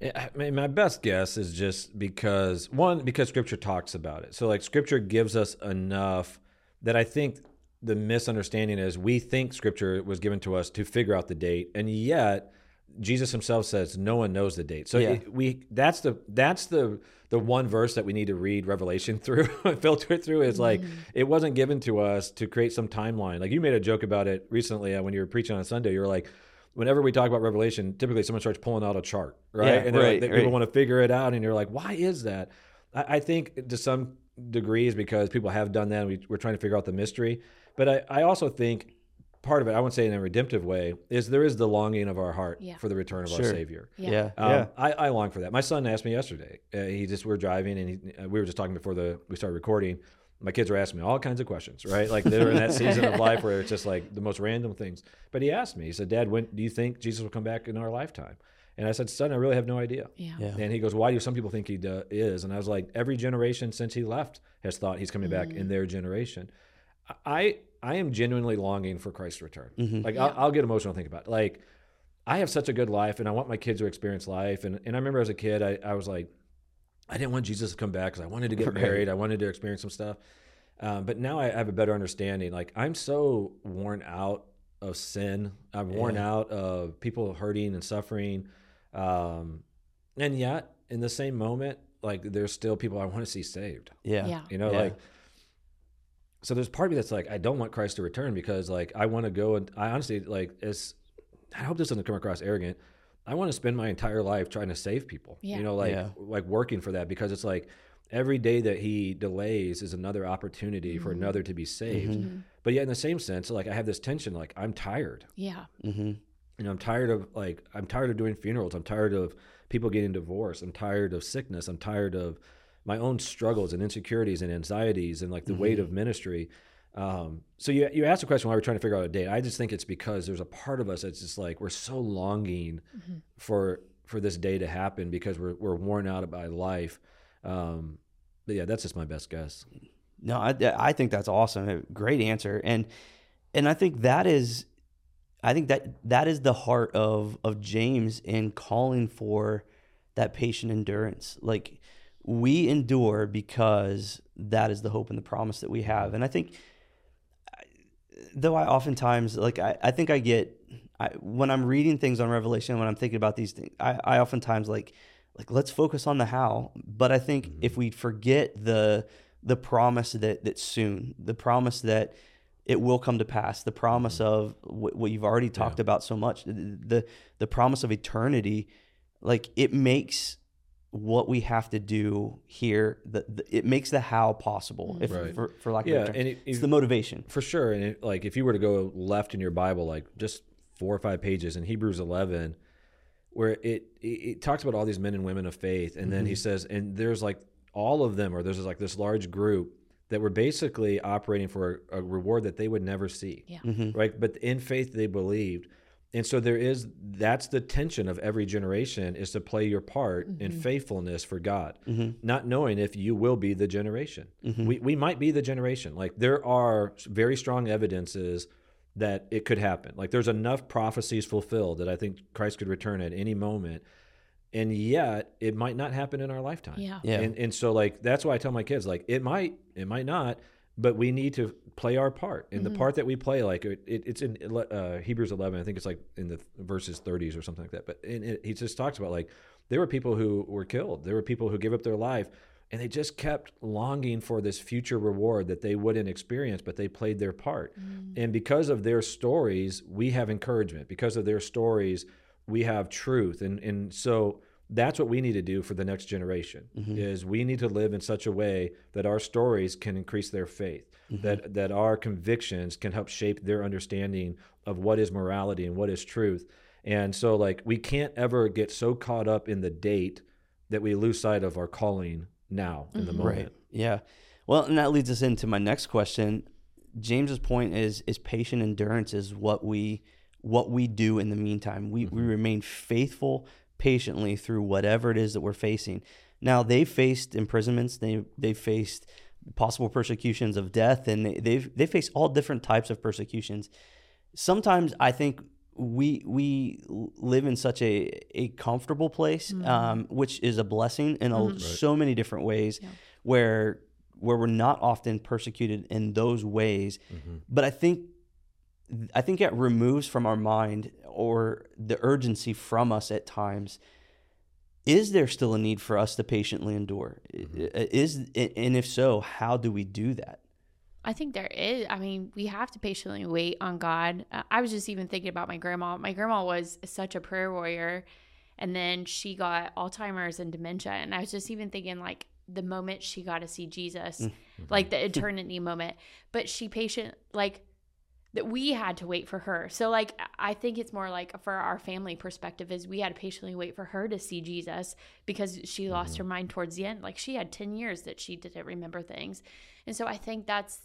I mean, my best guess is just because one, because Scripture talks about it. So, like, Scripture gives us enough that I think the misunderstanding is we think Scripture was given to us to figure out the date, and yet Jesus Himself says no one knows the date. So Yeah. it- we that's the that's the the one verse that we need to read Revelation through, filter it through. Is like it wasn't given to us to create some timeline. Like you made a joke about it recently uh, when you were preaching on Sunday. You were like. Whenever we talk about Revelation, typically someone starts pulling out a chart, right? Yeah, and they're like, right, they- right. people want to figure it out, and you're like, why is that? I, I think to some degree is because people have done that. And we, we're trying to figure out the mystery, but I, I also think part of it, I wouldn't say in a redemptive way, is there is the longing of our heart Yeah. for the return of our Savior. Yeah. Yeah, Um, yeah. I, I long for that. My son asked me yesterday. Uh, he just we were driving, and he, uh, we were just talking before the we started recording. My kids were asking me all kinds of questions, right? Like they're in that season of life where it's just like the most random things. But he asked me. He said, "Dad, when do you think Jesus will come back in our lifetime?" And I said, "Son, I really have no idea." Yeah. Yeah. And he goes, "Why do some people think he do, is?" And I was like, "Every generation since he left has thought he's coming back in their generation." I I am genuinely longing for Christ's return. Mhm. Like Yeah. I'll, I'll get emotional thinking about it. Like I have such a good life, and I want my kids to experience life. And and I remember as a kid, I, I was like, I didn't want Jesus to come back because I wanted to get Right. married. I wanted to experience some stuff. Um, but now I have a better understanding. Like I'm so worn out of sin. I'm worn Yeah. out of people hurting and suffering. Um, and yet, in the same moment, like there's still people I want to see saved. Yeah. Yeah. You know, Yeah. like so there's part of me that's like I don't want Christ to return because like I want to go and I honestly like as I hope this doesn't come across arrogant. I want to spend my entire life trying to save people. Yeah. You know, like Yeah. like working for that because it's like every day that he delays is another opportunity for Mhm. another to be saved. Mhm. But yet in the same sense, like I have this tension like I'm tired. Yeah. Mm-hmm. You know, I'm tired of like I'm tired of doing funerals. I'm tired of people getting divorced. I'm tired of sickness. I'm tired of my own struggles and insecurities and anxieties and like the weight of ministry. Um, so you you asked a question why we're trying to figure out a date. I just think it's because there's a part of us that's just like we're so longing Mhm. for for this day to happen because we're we're worn out by life. Um, but yeah, that's just my best guess. No, I, I think that's awesome. Great answer, and and I think that is, I think that that is the heart of of James in calling for that patient endurance. Like we endure because that is the hope and the promise that we have, and I think, though I oftentimes like I, I think I get I, when I'm reading things on Revelation when I'm thinking about these things, I, I oftentimes like like let's focus on the how, but I think if we forget the the promise that that soon, the promise that it will come to pass, the promise mm-hmm. of what, what you've already talked about so much, the the promise of eternity, like it makes what we have to do here, the, the it makes the how possible, if Right. for, for lack of a Yeah, better term. and it- it's if- the motivation. For sure. And it, like if you were to go left in your Bible, like just four or five pages in Hebrews 11, where it, it, it talks about all these men and women of faith. And then he says, and there's like all of them, or there's like this large group that were basically operating for a, a reward that they would never see. Yeah. Mm-hmm. Right. But in faith, they believed. And so there is, that's the tension of every generation is to play your part in mm-hmm. faithfulness for God, mm-hmm. not knowing if you will be the generation. Mm-hmm. We, we might be the generation. Like there are very strong evidences that it could happen. Like there's enough prophecies fulfilled that I think Christ could return at any moment. And yet it might not happen in our lifetime. Yeah. Yeah. And, and so like that's why I tell my kids like it might it might not but we need to play our part. And the part that we play like it, it, it's in uh, Hebrews 11 I think it's like in the verses 30s or something like that. But in it, he just talks about like there were people who were killed. There were people who gave up their life and they just kept longing for this future reward that they wouldn't experience but they played their part. And because of their stories we have encouragement. Because of their stories we have truth. And and so that's what we need to do for the next generation mm-hmm. is we need to live in such a way that our stories can increase their faith mm-hmm. that that our convictions can help shape their understanding of what is morality and what is truth and so like we can't ever get so caught up in the date that we lose sight of our calling now in the mm-hmm. moment Right. Yeah. Well, and that leads us into my next question. James's point is is patient endurance is what we what we do in the meantime. We we remain faithful patiently through whatever it is that we're facing. Now they faced imprisonments, they they faced possible persecutions of death, and they, they've they face all different types of persecutions. Sometimes I think we we live in such a a comfortable place, mm-hmm. um, which is a blessing in a, mm-hmm. so many different ways, where where we're not often persecuted in those ways. Mm-hmm. But I think I think it removes from our mind or the urgency from us at times. Is there still a need for us to patiently endure? Mm-hmm. I- Is and if so, how do we do that? I think there is. I mean, we have to patiently wait on God. Uh, I was just even thinking about my grandma. My grandma was such a prayer warrior, and then she got Alzheimer's and dementia. And I was just even thinking, like, the moment she got to see Jesus, mm. like the mm-hmm. eternity moment. But she patient, like, that we had to wait for her. So, like, I think it's more like for our family perspective is we had to patiently wait for her to see Jesus because she mm-hmm. lost her mind towards the end. Like, she had 10 years that she didn't remember things. And so I think that's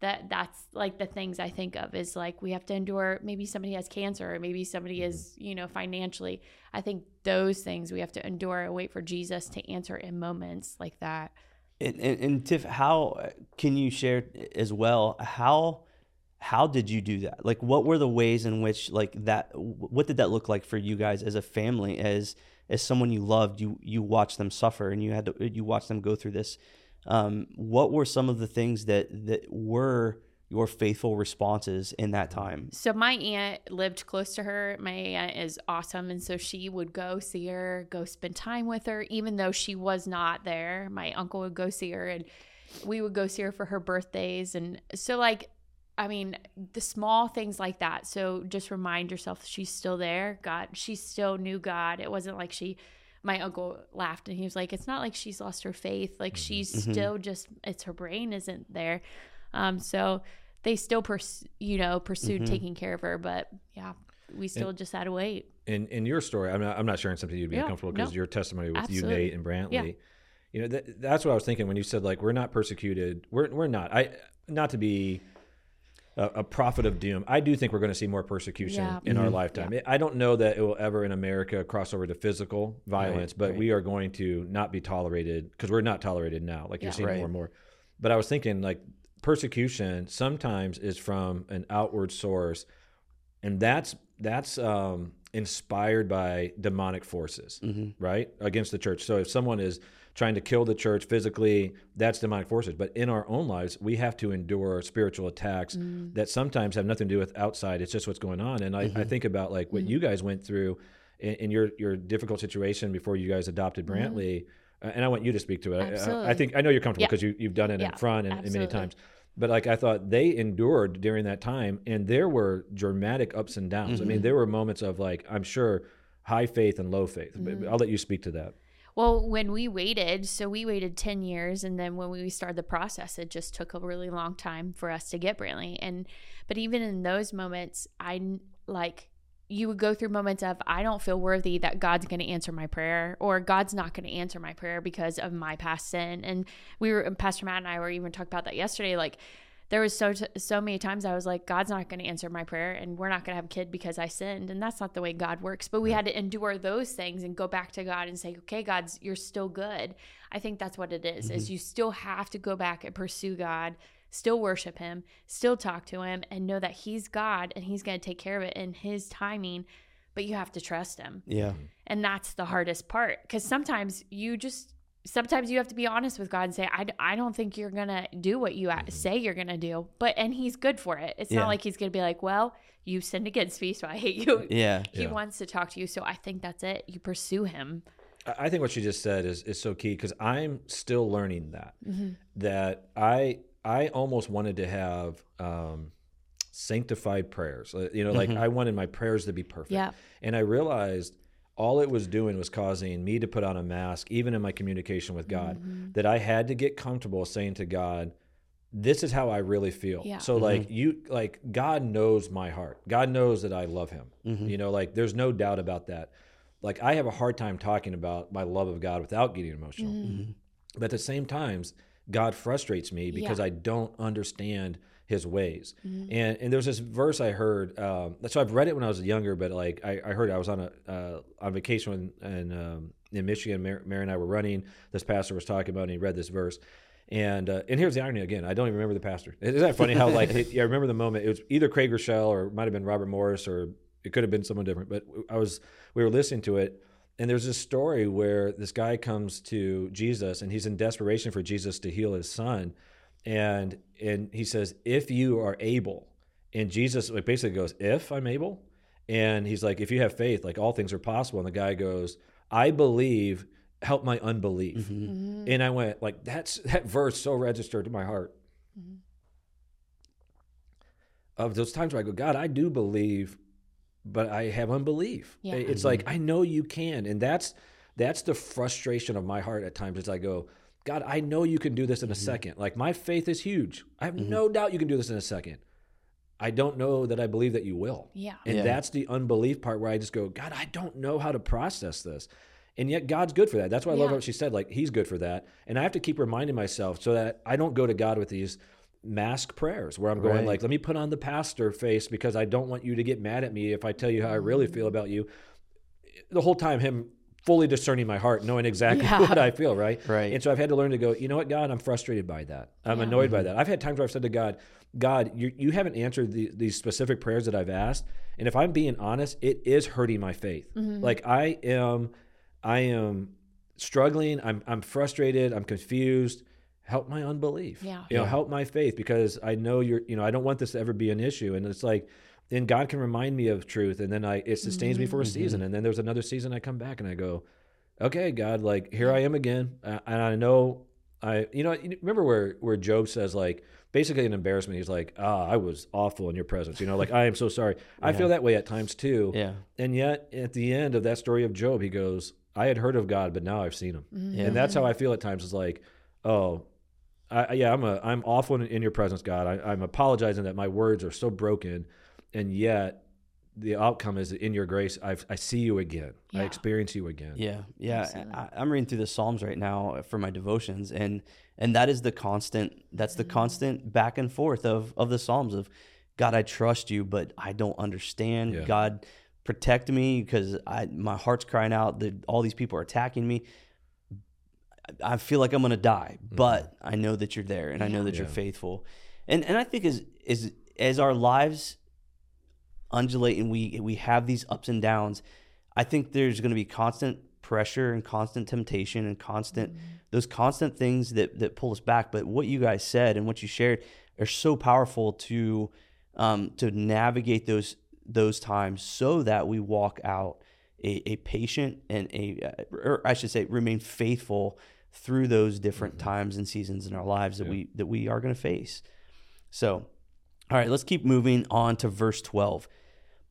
that that's like the things I think of is like we have to endure maybe somebody has cancer or maybe somebody mm-hmm. is, you know, financially. I think those things we have to endure and wait for Jesus to answer in moments like that. And, and, and Tiff, how uh, can you share as well? How how did you do that? Like, what were the ways in which like that? What did that look like for you guys as a family? As as someone you loved, you you watched them suffer and you had to you watched them go through this. Um, what were some of the things that that were your faithful responses in that time? So my aunt lived close to her. My aunt is awesome, and so she would go see her, go spend time with her, even though she was not there. My uncle would go see her, and we would go see her for her birthdays, and so like. I mean, the small things like that. So just remind yourself she's still there. God, she still knew God. It wasn't like she my uncle laughed and he was like, It's not like she's lost her faith. Like she's Mhm. still just it's her brain isn't there. Um, so they still pers- you know, pursued Mhm. taking care of her, but yeah, we still just had to wait. in in your story, I'm not I'm not sharing something you'd be Yeah, uncomfortable because no. your testimony with you, Nate, and Brantley. Yeah. You know, that, that's what I was thinking when you said like we're not persecuted. We're we're not. I not to be a, a prophet of doom. I do think we're going to see more persecution Yeah. in our Mhm. lifetime. I don't know that it will ever in America cross over to physical violence, but right. we are going to not be tolerated because we're not tolerated now. Like you're Yeah. seeing Right. more and more. But I was thinking like persecution sometimes is from an outward source, and that's that's um, inspired by demonic forces hmm right against the church so if someone is trying to kill the church physically that's demonic forces but in our own lives we have to endure spiritual attacks Mm. that sometimes have nothing to do with outside it's just what's going on and i, I think about like what you guys went through in, in your your difficult situation before you guys adopted brantley uh, and i want you to speak to it I- I, think i know you're comfortable Yeah. because you, you've done it in front and, and many times but like I thought they endured during that time and there were dramatic ups and downs. I mean, there were moments of like I'm sure high faith and low faith. Mm-hmm. I'll let you speak to that. Well, when we waited, so we waited 10 years and then when we started the process, it just took a really long time for us to get Brantley. And but even in those moments, I like you would go through moments of I don't feel worthy that God's going to answer my prayer or God's not going to answer my prayer because of my past sin. And we were Pastor Matt and I were even talking about that yesterday like there was so so many times I was like, God's not going to answer my prayer, and we're not going to have a kid because I sinned, and that's not the way God works. But we had to endure those things and go back to God and say, Okay, God's you're still good. I think that's what it is, Is mm-hmm. you still have to go back and pursue God, still worship Him, still talk to Him, and know that He's God and He's going to take care of it in His timing. But you have to trust Him. Yeah. Mm-hmm. And that's the hardest part because sometimes you just, sometimes you have to be honest with God and say, I, I don't think you're going to do what you a- say you're going to do. But, and He's good for it. It's Yeah. not like He's going to be like, well, you sinned against me, so I hate you. Yeah. He Yeah. wants to talk to you. So I think that's it. You pursue Him. I I think what you just said is is so key because I'm still learning that Mm-hmm. that I I almost wanted to have um, sanctified prayers. Uh, You know, like I wanted my prayers to be perfect. Yeah. And I realized all it was doing was causing me to put on a mask, even in my communication with God, Mm-hmm. that I had to get comfortable saying to God, this is how I really feel. Yeah. So like you like God knows my heart. God knows that I love him. You know, like there's no doubt about that. Like I have a hard time talking about my love of God without getting emotional. Mm-hmm. But at the same times, God frustrates me because Yeah. I don't understand his ways. Mm-hmm. And and there's this verse I heard. Um, so I've read it when I was younger, but like I, I heard it, I was on a uh, on vacation when, in, um, in Michigan. Mary, Mary and I were running. This pastor was talking about, it and he read this verse. And uh, and here's the irony again. I don't even remember the pastor. Isn't that funny? How like it, yeah, I remember the moment. It was either Craig Groeschel or it might have been Robert Morris or it could have been someone different. But I was we were listening to it, and there's this story where this guy comes to Jesus and he's in desperation for Jesus to heal his son, and and he says, "If you are able," and Jesus like basically goes, "If I'm able," and he's like, "If you have faith, like all things are possible." And the guy goes, "I believe." Help my unbelief, Mm-hmm. mm-hmm. and I went like that's that verse so registered to my heart. Mm-hmm. Of those times where I go, God, I do believe, but I have unbelief. Yeah. It's mm-hmm. like I know you can, and that's that's the frustration of my heart at times. As I go, God, I know you can do this in a mm-hmm. second. Like my faith is huge. I have mm-hmm. no doubt you can do this in a second. I don't know that I believe that you will. Yeah. And Yeah. that's the unbelief part where I just go, God, I don't know how to process this. And yet God's good for that. That's why I love what she said. Like he's good for that. And I have to keep reminding myself so that I don't go to God with these mask prayers where I'm going Right. like, let me put on the pastor face because I don't want you to get mad at me if I tell you how I really feel mm-hmm. about you. The whole time him fully discerning my heart, knowing exactly Yeah. what I feel, right? Right. And so I've had to learn to go, you know what, God, I'm frustrated by that. I'm annoyed by mm-hmm. that. I've had times where I've said to God, God, you, you haven't answered the, these specific prayers that I've asked. And if I'm being honest, it is hurting my faith. Mm-hmm. Like I am, I am struggling. I'm, I'm frustrated. I'm confused. Help my unbelief. Yeah. You know, help my faith because I know you're, you know, I don't want this to ever be an issue. And it's like, then God can remind me of truth. And then I, it sustains me for a season. And then there's another season I come back and I go, okay, God, like here I am again. Uh, and I know I, you know, remember where, where Job says like, basically an embarrassment. He's like, ah, I was awful in your presence. You know, like, I am so sorry. I feel that way at times too. Yeah. And yet at the end of that story of Job, he goes, I had heard of God, but now I've seen him. Yeah. And that's how I feel at times. Is like, oh, I- yeah, I'm a, I'm awful in, in your presence, God. I, I'm apologizing that my words are so broken, and yet the outcome is in your grace. I, I see you again. I experience you again. Yeah, yeah. I, I'm reading through the Psalms right now for my devotions, and and that is the constant. That's the mm. constant back and forth of of the Psalms of God. I trust you, but I don't understand. Yeah. God, protect me because I my heart's crying out that all these people are attacking me. I I feel like I'm gonna die, mm-hmm. but I know that you're there, and I know that you're faithful, and and I think as is as our lives undulate and we we have these ups and downs, I think there's going to be constant pressure and constant temptation and constant those constant things that that pull us back. But what you guys said and what you shared are so powerful to um, to navigate those those times so that we walk out a, a patient and a uh, or I should say remain faithful through those different times and seasons in our lives that we that we are going to face. So, all right, let's keep moving on to verse 12.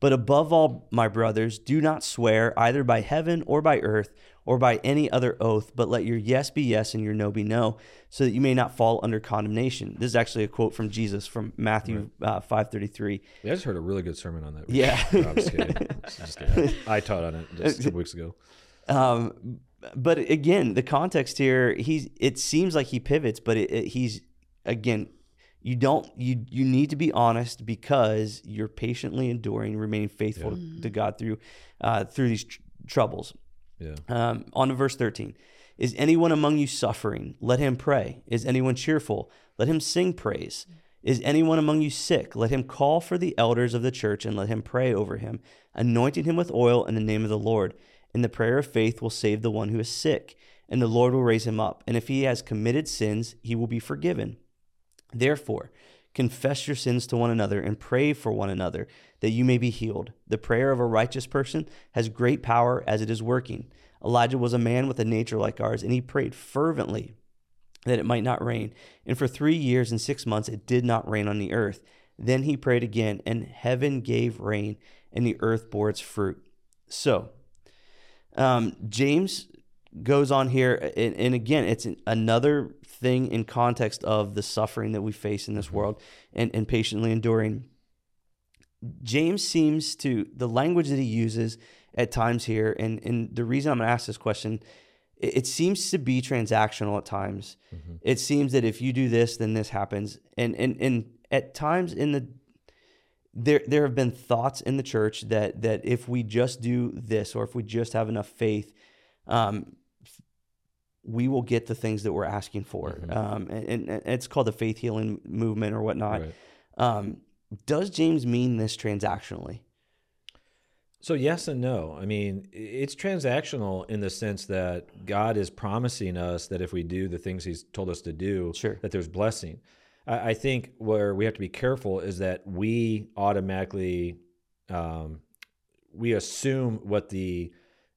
But above all, my brothers, do not swear either by heaven or by earth or by any other oath, but let your yes be yes and your no be no, so that you may not fall under condemnation. This is actually a quote from Jesus from Matthew uh, 5:33. Yeah, I just heard a really good sermon on that. Yeah. No, I'm just kidding. Just kidding. I taught on it just two weeks ago. Um, but again, the context here, he's it seems like he pivots, but it, it, he's again, you don't you you need to be honest because you're patiently enduring, remaining faithful to, to God through uh, through these tr- troubles. Yeah. Um, on to verse 13. Is anyone among you suffering? Let him pray. Is anyone cheerful? Let him sing praise. Is anyone among you sick? Let him call for the elders of the church and let him pray over him, anointing him with oil in the name of the Lord. And the prayer of faith will save the one who is sick, and the Lord will raise him up. And if he has committed sins, he will be forgiven. Therefore, confess your sins to one another and pray for one another that you may be healed. The prayer of a righteous person has great power as it is working. Elijah was a man with a nature like ours, and he prayed fervently that it might not rain. And for three years and six months it did not rain on the earth. Then he prayed again, and heaven gave rain, and the earth bore its fruit. So, um, James goes on here, and, and again, it's another thing in context of the suffering that we face in this world and, and patiently enduring. James seems to, the language that he uses at times here, and, and the reason I'm going to ask this question, it, it seems to be transactional at times. It seems that if you do this, then this happens. And, and, and at times in the, there there have been thoughts in the church that that if we just do this or if we just have enough faith, um, we will get the things that we're asking for. Um, and, and and it's called the faith healing movement or whatnot. Right. Um, does James mean this transactionally? So yes and no. I mean, it's transactional in the sense that God is promising us that if we do the things He's told us to do, Sure. that there's blessing. I, I think where we have to be careful is that we automatically um, we assume what the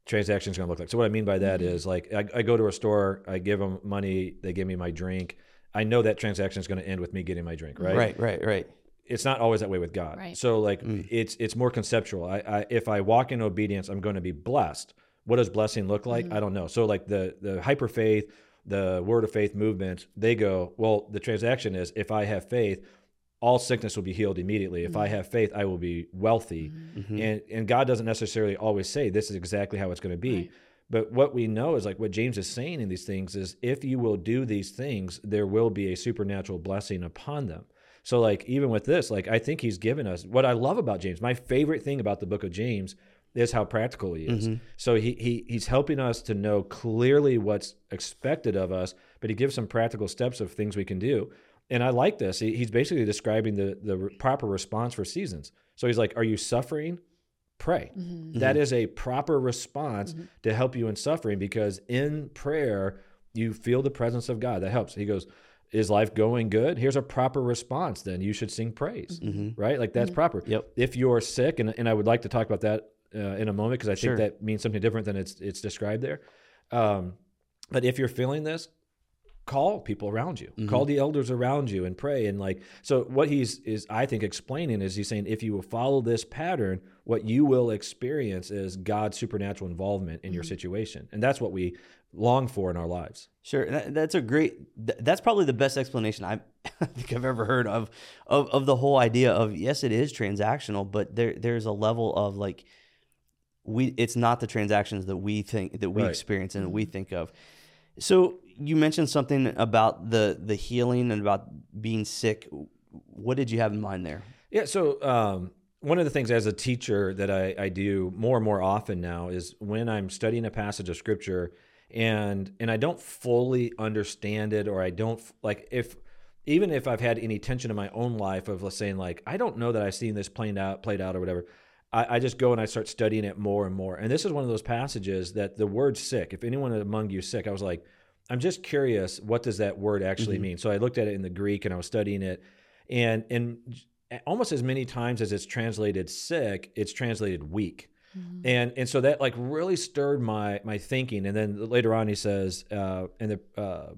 transaction is going to look like. So what I mean by that mm-hmm. is like I, I go to a store, I give them money, they give me my drink. I know that transaction is going to end with me getting my drink, right? Right, right, right. it's not always that way with God. Right. So like mm. it's it's more conceptual. I, I if I walk in obedience, I'm going to be blessed. What does blessing look like? Mm-hmm. I don't know. So like the the hyper faith, the word of faith movement, they go, well, the transaction is if I have faith, all sickness will be healed immediately. If I have faith, I will be wealthy. And and God doesn't necessarily always say this is exactly how it's going to be. But what we know is like what James is saying in these things is if you will do these things, there will be a supernatural blessing upon them. So like even with this, like I think he's given us what I love about James. My favorite thing about the book of James is how practical he is. Mhm. So he, he he's helping us to know clearly what's expected of us, but he gives some practical steps of things we can do. And I like this. He, he's basically describing the the re- proper response for seasons. So he's like, "Are you suffering? Pray." Mm-hmm. That mm-hmm. is a proper response mm-hmm. to help you in suffering because in prayer you feel the presence of God. That helps. He goes, "Is life going good? Here's a proper response. Then you should sing praise." Right? Like that's proper. Yep. If you're sick, and, and I would like to talk about that uh, in a moment because I Sure. think that means something different than it's it's described there. Um, but if you're feeling this, call people around you mm-hmm. call the elders around you and pray and like so what he's is i think explaining is he's saying if you will follow this pattern what you will experience is god's supernatural involvement in your mm-hmm. situation and that's what we long for in our lives Sure, that, that's a great. th- That's probably the best explanation I I think I've ever heard of, of of the whole idea of yes, it is transactional, but there there's a level of like we. It's not the transactions that we think that we Right. experience and we mm-hmm. think of. So you mentioned something about the the healing and about being sick. What did you have in mind there? Yeah. So um, one of the things as a teacher that I, I do more and more often now is when I'm studying a passage of scripture and and I don't fully understand it or I don't like if even if I've had any tension in my own life of saying like I don't know that I've seen this played out played out or whatever. I, I just go and I start studying it more and more. And this is one of those passages that the word sick, if anyone among you is sick, I was like, I'm just curious, what does that word actually mean? So I looked at it in the Greek and I was studying it. And and almost as many times as it's translated sick, it's translated weak. And and so that like really stirred my my thinking. And then later on he says, uh, in the uh,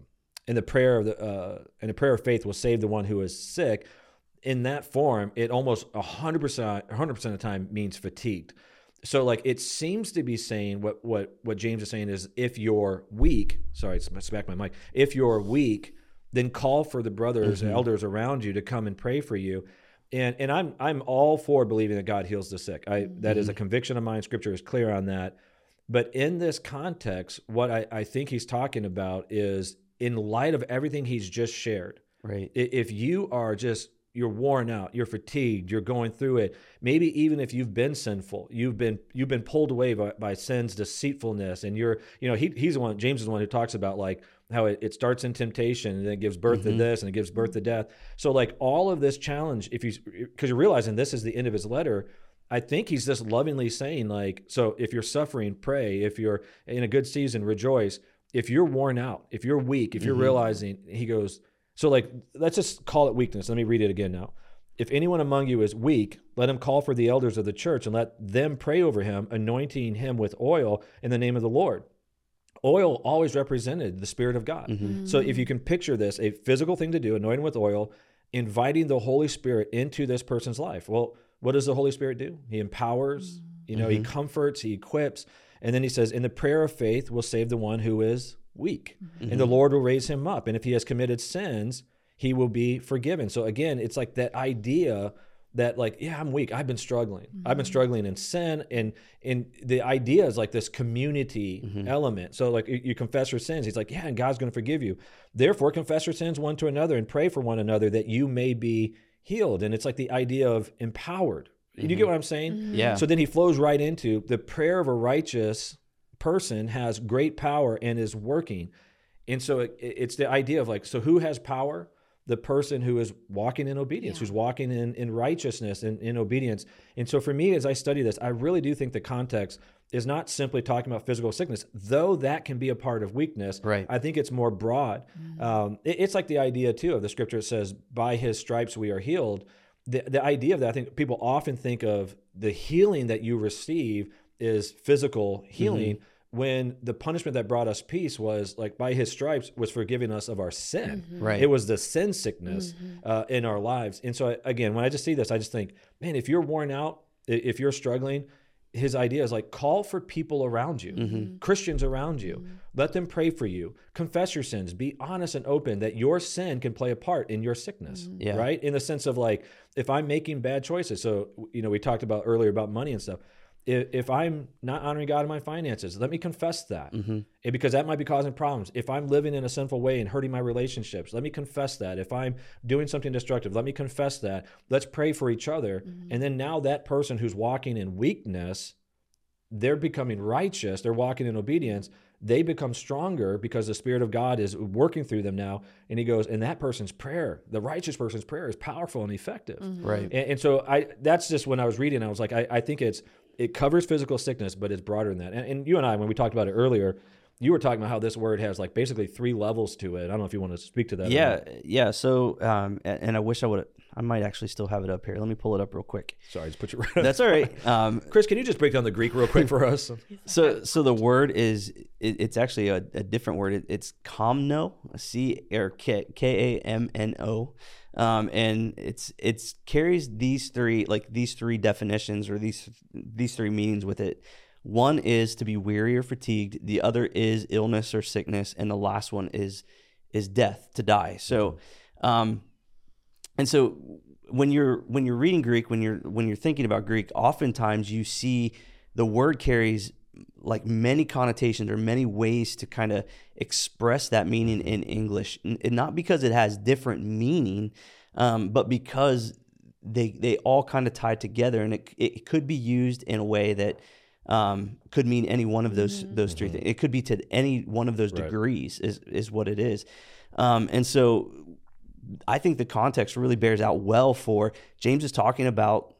in the prayer of the uh, in the prayer of faith will save the one who is sick. In that form, it almost hundred percent hundred percent of the time means fatigued. So like it seems to be saying what what what James is saying is if you're weak, sorry, it's smack my mic. If you're weak, then call for the brothers and mm-hmm. elders around you to come and pray for you. And and I'm I'm all for believing that God heals the sick. I that is a mm-hmm. conviction of mine. Scripture is clear on that. But in this context, what I, I think he's talking about is in light of everything he's just shared, Right. if you are just you're worn out you're fatigued you're going through it maybe even if you've been sinful you've been you've been pulled away by, by sin's deceitfulness and you're you know he, he's the one james is the one who talks about like how it, it starts in temptation and then it gives birth to mm-hmm. this and it gives birth to death so like all of this challenge if you because you're realizing this is the end of his letter I think he's just lovingly saying, like, so if you're suffering, pray. If you're in a good season, rejoice. If you're worn out, if you're weak, if you're mm-hmm. realizing, he goes, so like, let's just call it weakness. Let me read it again now. If anyone among you is weak, let him call for the elders of the church and let them pray over him, anointing him with oil in the name of the Lord. Oil always represented the Spirit of God. Mm-hmm. So if you can picture this, a physical thing to do, anointing with oil, inviting the Holy Spirit into this person's life. Well, what does the Holy Spirit do? He empowers, you know, he mm-hmm. comforts, he equips. And then he says, In the prayer of faith will save the one who is weak, and the mm-hmm. Lord will raise him up. And if he has committed sins, he will be forgiven. So again, it's like that idea that like yeah i'm weak. I've been struggling. I've been mm-hmm. struggling in sin and and the idea is like this community mm-hmm. element. So like you, you confess your sins. He's like yeah and god's going to forgive you. Therefore confess your sins one to another and pray for one another that you may be healed. And it's like the idea of empowered. You get what i'm saying? Yeah. so then he flows right into the prayer of a righteous person has great power and is working and so it, it's the idea of like so who has power the person who is walking in obedience, who's walking in, in righteousness and in obedience. And so for me, as I study this, I really do think the context is not simply talking about physical sickness, though that can be a part of weakness. Right. I think it's more broad. Um, it- it's like the idea, too, of the scripture that says, by his stripes we are healed. The, the idea of that, I think people often think of the healing that you receive is physical healing mm-hmm. when the punishment that brought us peace was like by his stripes was forgiving us of our sin. Mm-hmm. Right. it was the sin sickness mm-hmm. uh, in our lives. And so I, again when i just see this i just think man if you're worn out if you're struggling his idea is like call for people around you christians around you. Let them pray for you. Confess your sins. Be honest and open that your sin can play a part in your sickness Yeah. right? In the sense of like if i'm making bad choices so you know we talked about earlier about money and stuff if, if I'm not honoring God in my finances, let me confess that. Mm-hmm. And because that might be causing problems. If I'm living in a sinful way and hurting my relationships, let me confess that. If I'm doing something destructive, let me confess that. Let's pray for each other. Mm-hmm. And then now that person who's walking in weakness they're becoming righteous, they're walking in obedience, they become stronger because the Spirit of God is working through them now. And he goes, and that person's prayer, the righteous person's prayer is powerful and effective. Mm-hmm. Right. And, and so I that's just when I was reading, I was like, I, I think it's it covers physical sickness, but it's broader than that. And, and you and I, when we talked about it earlier, you were talking about how this word has like basically three levels to it. I don't know if you want to speak to that. Yeah, yeah. So, um, a- and I wish I would. I might actually still have it up here. Let me pull it up real quick. Sorry, just put you right. That's all right. Um, Chris, can you just break down the Greek real quick for us? so, so the word is it, it's actually a, a different word. It, it's kamno, c or k k a m n o, um, and it's it's carries these three like these three definitions or these these three meanings with it. One is to be weary or fatigued. The other is illness or sickness, and the last one is is death to die. So, um, and so when you're when you're reading Greek, when you're when you're thinking about Greek, oftentimes you see the word carries like many connotations or many ways to kind of express that meaning in English, and not because it has different meaning, um, but because they they all kind of tie together, and it it could be used in a way that um, could mean any one of those those 3 things. It could be to any one of those Right. degrees is is what it is, um, and so I think the context really bears out well for James is talking about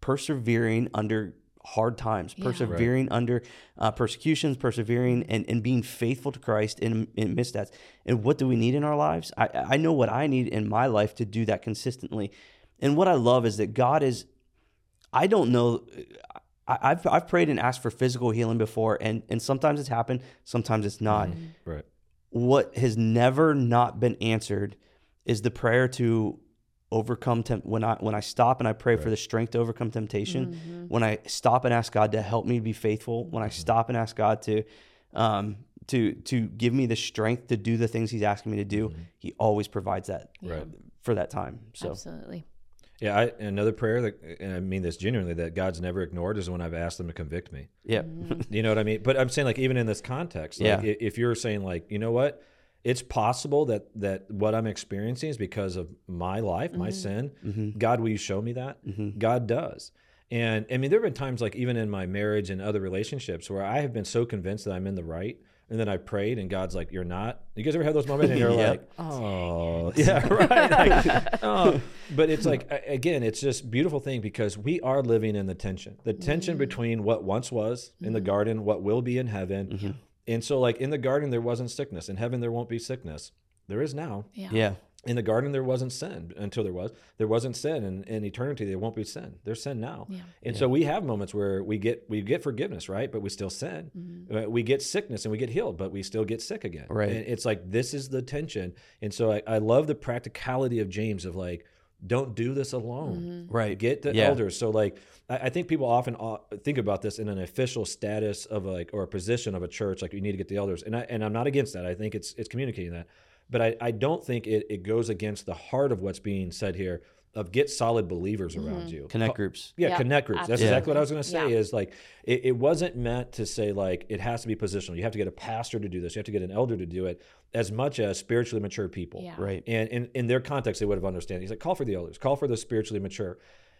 persevering under hard times, Yeah. persevering under uh, persecutions, persevering and, and being faithful to Christ in, in midst that. And what do we need in our lives? I, I know what I need in my life to do that consistently. And what I love is that God is, I don't know. I, I've, I've prayed and asked for physical healing before, and, and sometimes it's happened, sometimes it's not right. what has never not been answered is the prayer to overcome temp- when I when I stop and I pray for the strength to overcome temptation. Mm-hmm. When I stop and ask God to help me be faithful. When I mm-hmm. stop and ask God to um, to to give me the strength to do the things He's asking me to do, mm-hmm. He always provides that Right. for that time. So Absolutely. Yeah, I, another prayer that, and I mean this genuinely, that God's never ignored is when I've asked Him to convict me. yeah, You know what I mean? But I'm saying, like, even in this context, like, Yeah. if you're saying, like, you know what, it's possible that that what I'm experiencing is because of my life, my mm-hmm. sin. Mm-hmm. God, will you show me that? Mm-hmm. God does. And I mean, there have been times, like, even in my marriage and other relationships, where I have been so convinced that I'm in the right. And then I prayed, and God's like, "You're not." You guys ever have those moments, and you're Yep. like, "Oh, yeah, oh. right." Like, oh. But it's like again, it's just beautiful thing because we are living in the tension, the tension mm. between what once was in the mm. garden, what will be in heaven, mm-hmm. And so like in the garden there wasn't sickness, in heaven there won't be sickness. There is now. Yeah. yeah, In the garden there wasn't sin until there was. There wasn't sin, and in eternity there won't be sin. There's sin now. Yeah. And so we have moments where we get we get forgiveness, right? But we still sin. Uh, we get sickness and we get healed, but we still get sick again. Right. And it's like this is the tension. And so I, I love the practicality of James of like, don't do this alone. right. Get the Yeah. elders. So like I, I think people often uh, think about this in an official status of like or a position of a church, like you need to get the elders. And I and I'm not against that. I think it's it's communicating that. But I, I don't think it, it goes against the heart of what's being said here of get solid believers around mm-hmm. you. Connect groups. Yeah, Yeah, connect groups. That's absolutely. exactly what I was going to say. Yeah. Is like it, it wasn't meant to say like it has to be positional. You have to get a pastor to do this. You have to get an elder to do it. As much as spiritually mature people, Yeah. Right. And in, in their context, they would have understood. He's like, call for the elders, call for the spiritually mature.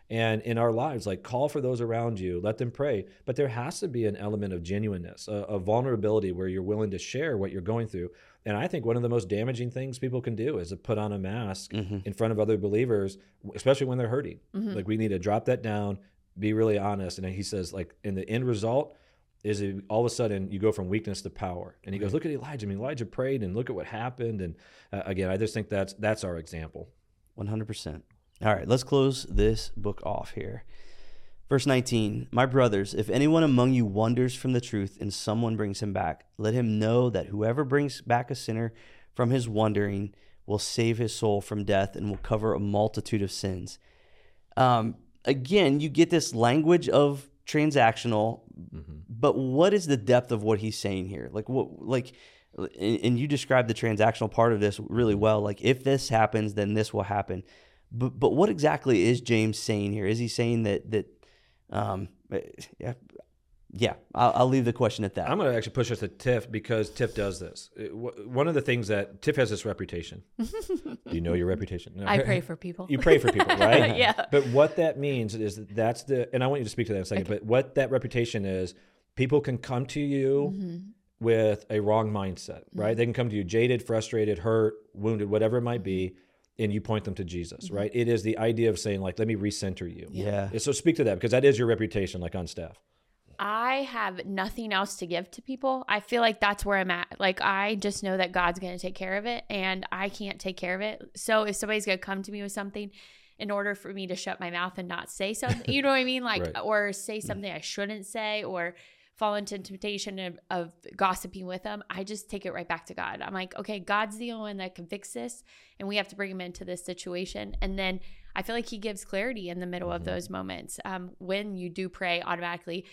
And in our lives, like call for those around you, let them pray. But there has to be an element of genuineness, a, a vulnerability where you're willing to share what you're going through. And I think one of the most damaging things people can do is to put on a mask in front of other believers, especially when they're hurting. Like we need to drop that down, be really honest. And he says, like, in the end result, is it, all of a sudden you go from weakness to power. And he goes, look at Elijah. I mean, Elijah prayed, and look at what happened. And uh, again, I just think that's that's our example. 100%. All right, let's close this book off here. Verse 19 My brothers, if anyone among you wanders from the truth and someone brings him back, let him know that whoever brings back a sinner from his wandering will save his soul from death and will cover a multitude of sins. Um, again, you get this language of transactional, but what is the depth of what he's saying here? Like what like and and you described the transactional part of this really well. Like if this happens, then this will happen. But but what exactly is James saying here? Is he saying that that um yeah yeah I'll, I'll leave the question at that. I'm going to actually push us to Tiff because Tiff does this. One of the things that Tiff has this reputation. Do you know your reputation? No. I pray for people. You pray for people, right? Yeah. But what that means is that that's the, and I want you to speak to that in a second. But what that reputation is, people can come to you Mm-hmm. with a wrong mindset, right? They can come to you jaded, frustrated, hurt, wounded, whatever it might be, Mm-hmm. And you point them to Jesus, mm-hmm. right? It is the idea of saying, like, let me recenter you. Yeah. So speak to that because that is your reputation, like on staff. I have nothing else to give to people. I feel like that's where I'm at. Like I just know that God's going to take care of it and I can't take care of it. So if somebody's going to come to me with something in order for me to shut my mouth and not say something, you know what I mean? Like Right. or say something I shouldn't say or fall into temptation of, of gossiping with them, I just take it right back to God. I'm like, okay, God's the only one that can fix this and we have to bring him into this situation. And then I feel like he gives clarity in the middle of those moments. Um, when you do pray automatically,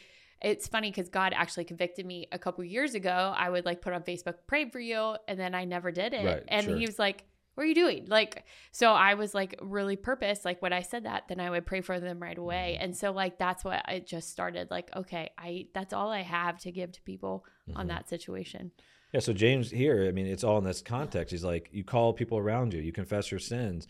it's funny because God actually convicted me a couple years ago. I would like put on Facebook, pray for you, and then I never did it. Right, and sure. he was like, What are you doing? Like, so I was like really purpose. Like when I said that, then I would pray for them right away. Mm-hmm. And so like that's what I just started. Like, okay, I that's all I have to give to people Mm-hmm. on that situation. Yeah, so James here, I mean, it's all in this context. He's like, you call people around you, you confess your sins.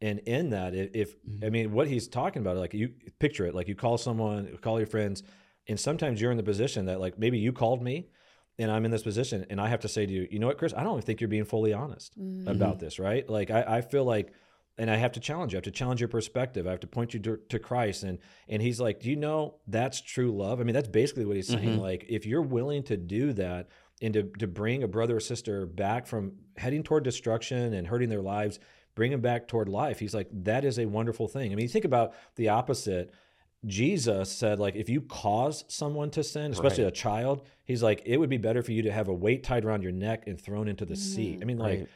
And in that, i- if, I mean, what he's talking about, like you picture it, like you call someone, call your friends, and sometimes you're in the position that, like, maybe you called me and I'm in this position and I have to say to you, you know what, Chris, I don't think you're being fully honest mm. about mm-hmm. this, right? Like, I, I feel like, and I have to challenge you. I have to challenge your perspective. I have to point you to, to Christ. And and he's like, do you know that's true love? I mean, that's basically what he's saying. Mm-hmm. Like, if you're willing to do that and to, to bring a brother or sister back from heading toward destruction and hurting their lives, bring them back toward life, he's like, that is a wonderful thing. I mean, you think about the opposite. Jesus said, like, if you cause someone to sin, especially a child, he's like, it would be better for you to have a weight tied around your neck and thrown into the sea. Mm-hmm. I mean, like,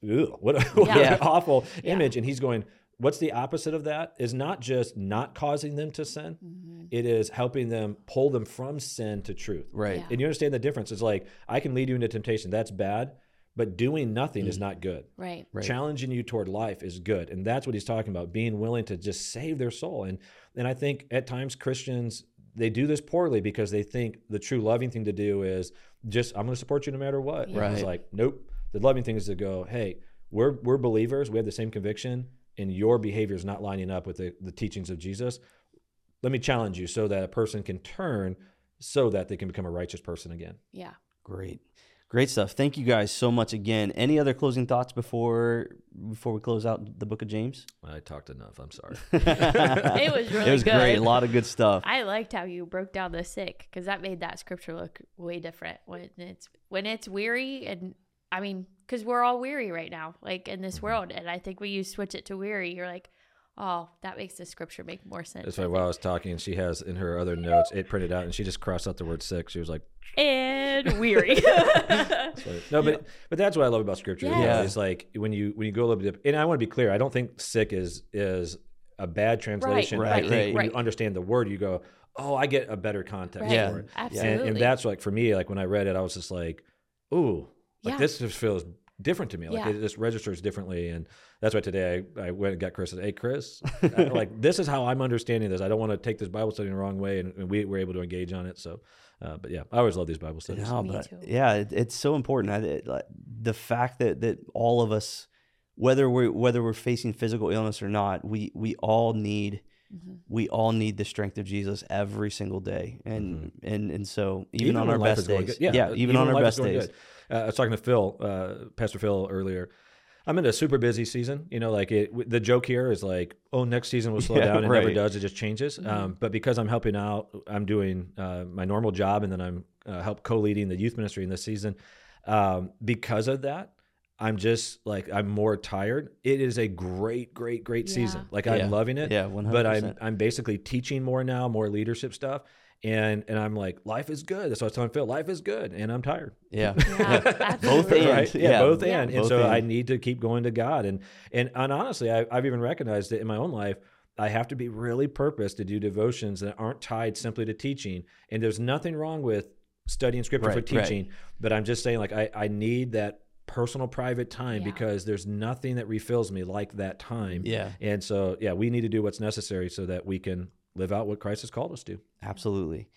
ew, what, a, what Yeah. an awful image. And he's going, what's the opposite of that? Is not just not causing them to sin, mm-hmm. it is helping them pull them from sin to truth. Right. Yeah. And you understand the difference. It's like, I can lead you into temptation. That's bad. But doing nothing is mm. not good. Right. Challenging you toward life is good. And that's what he's talking about, being willing to just save their soul. And and I think at times Christians they do this poorly because they think the true loving thing to do is just I'm going to support you no matter what. And It's like, nope. The loving thing is to go, hey, we're we're believers, we have the same conviction, and your behavior is not lining up with the, the teachings of Jesus. Let me challenge you so that a person can turn so that they can become a righteous person again. Yeah. Great. Great stuff. Thank you guys so much again. Any other closing thoughts before before we close out the book of James? I talked enough. I'm sorry. It was really it was good. great. A lot of good stuff. I liked how you broke down the sick because that made that scripture look way different when it's when it's weary and I mean because we're all weary right now like in Mm-hmm. this world and I think when you switch it to weary you're like oh that makes the scripture make more sense That's why while I was talking, she has in her other notes it printed out, and she just crossed out the word sick. She was like, and weary "No, but but that's what I love about scripture. Yes. Yeah. Is like when you when you go a little bit, and I want to be clear. I don't think sick is is a bad translation. Right, I think right. when you Right. understand the word, you go, oh, I get a better context Right. Yeah. for it. absolutely And, and that's like for me, like when I read it, I was just like, ooh, like Yeah. this just feels different to me. Like Yeah. it just registers differently. And that's why today I, I went and got Chris and hey Chris, I- like this is how I'm understanding this. I don't want to take this Bible study in the wrong way. And, and we were able to engage on it. So, uh, but yeah, I always love these Bible studies. No, Me but too. yeah, it, it's so important. I, it, like, the fact that that all of us, whether we're whether we're facing physical illness or not, we we all need Mm-hmm. we all need the strength of Jesus every single day, and and and so even, on our best days, good. yeah, even, on our best days. Uh, I was talking to Phil, uh, Pastor Phil earlier. I'm in a super busy season. You know, like it, w- the joke here is like, oh, next season will slow Yeah, down. It never does. It just changes. Um, but because I'm helping out, I'm doing uh, my normal job, and then I'm uh, help co-leading the youth ministry in this season. Um, because of that, I'm just like I'm more tired. It is a great, great, great season. Like Yeah. I'm loving it. Yeah, one hundred. But I'm I'm basically teaching more now, more leadership stuff. And and I'm like, life is good. That's what I was telling Phil. Life is good, and I'm tired. yeah, yeah, both absolutely. and right? Yeah, yeah, both Yeah. and. And Both so I need to keep going to God. And and and honestly, I, I've even recognized that in my own life. I have to be really purposed to do devotions that aren't tied simply to teaching. And there's nothing wrong with studying scripture for Right, right. teaching, but I'm just saying, like, I, I need that personal, private time Yeah. because there's nothing that refills me like that time. yeah, And so, yeah, we need to do what's necessary so that we can live out what Christ has called us to. absolutely.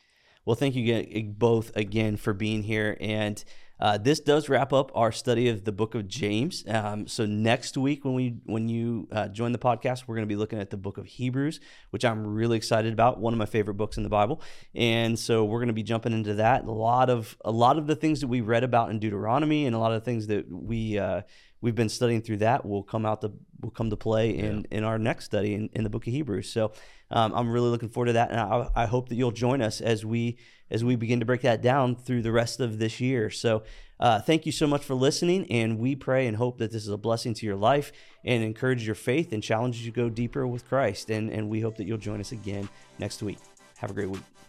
Well, thank you both again for being here, and uh, this does wrap up our study of the book of James. Um, so next week, when we when you uh, join the podcast, we're going to be looking at the book of Hebrews, which I'm really excited about. One of my favorite books in the Bible, and so we're going to be jumping into that. A lot of a lot of the things that we read about in Deuteronomy, and a lot of the things that we uh, we've been studying through that will come out to will come to play in yeah. in our next study in, in the book of Hebrews. So um, I'm really looking forward to that, and I, I, hope that you'll join us as we as we begin to break that down through the rest of this year. So uh, thank you so much for listening, and we pray and hope that this is a blessing to your life and encourages your faith and challenges you to go deeper with Christ. And and we hope that you'll join us again next week. Have a great week.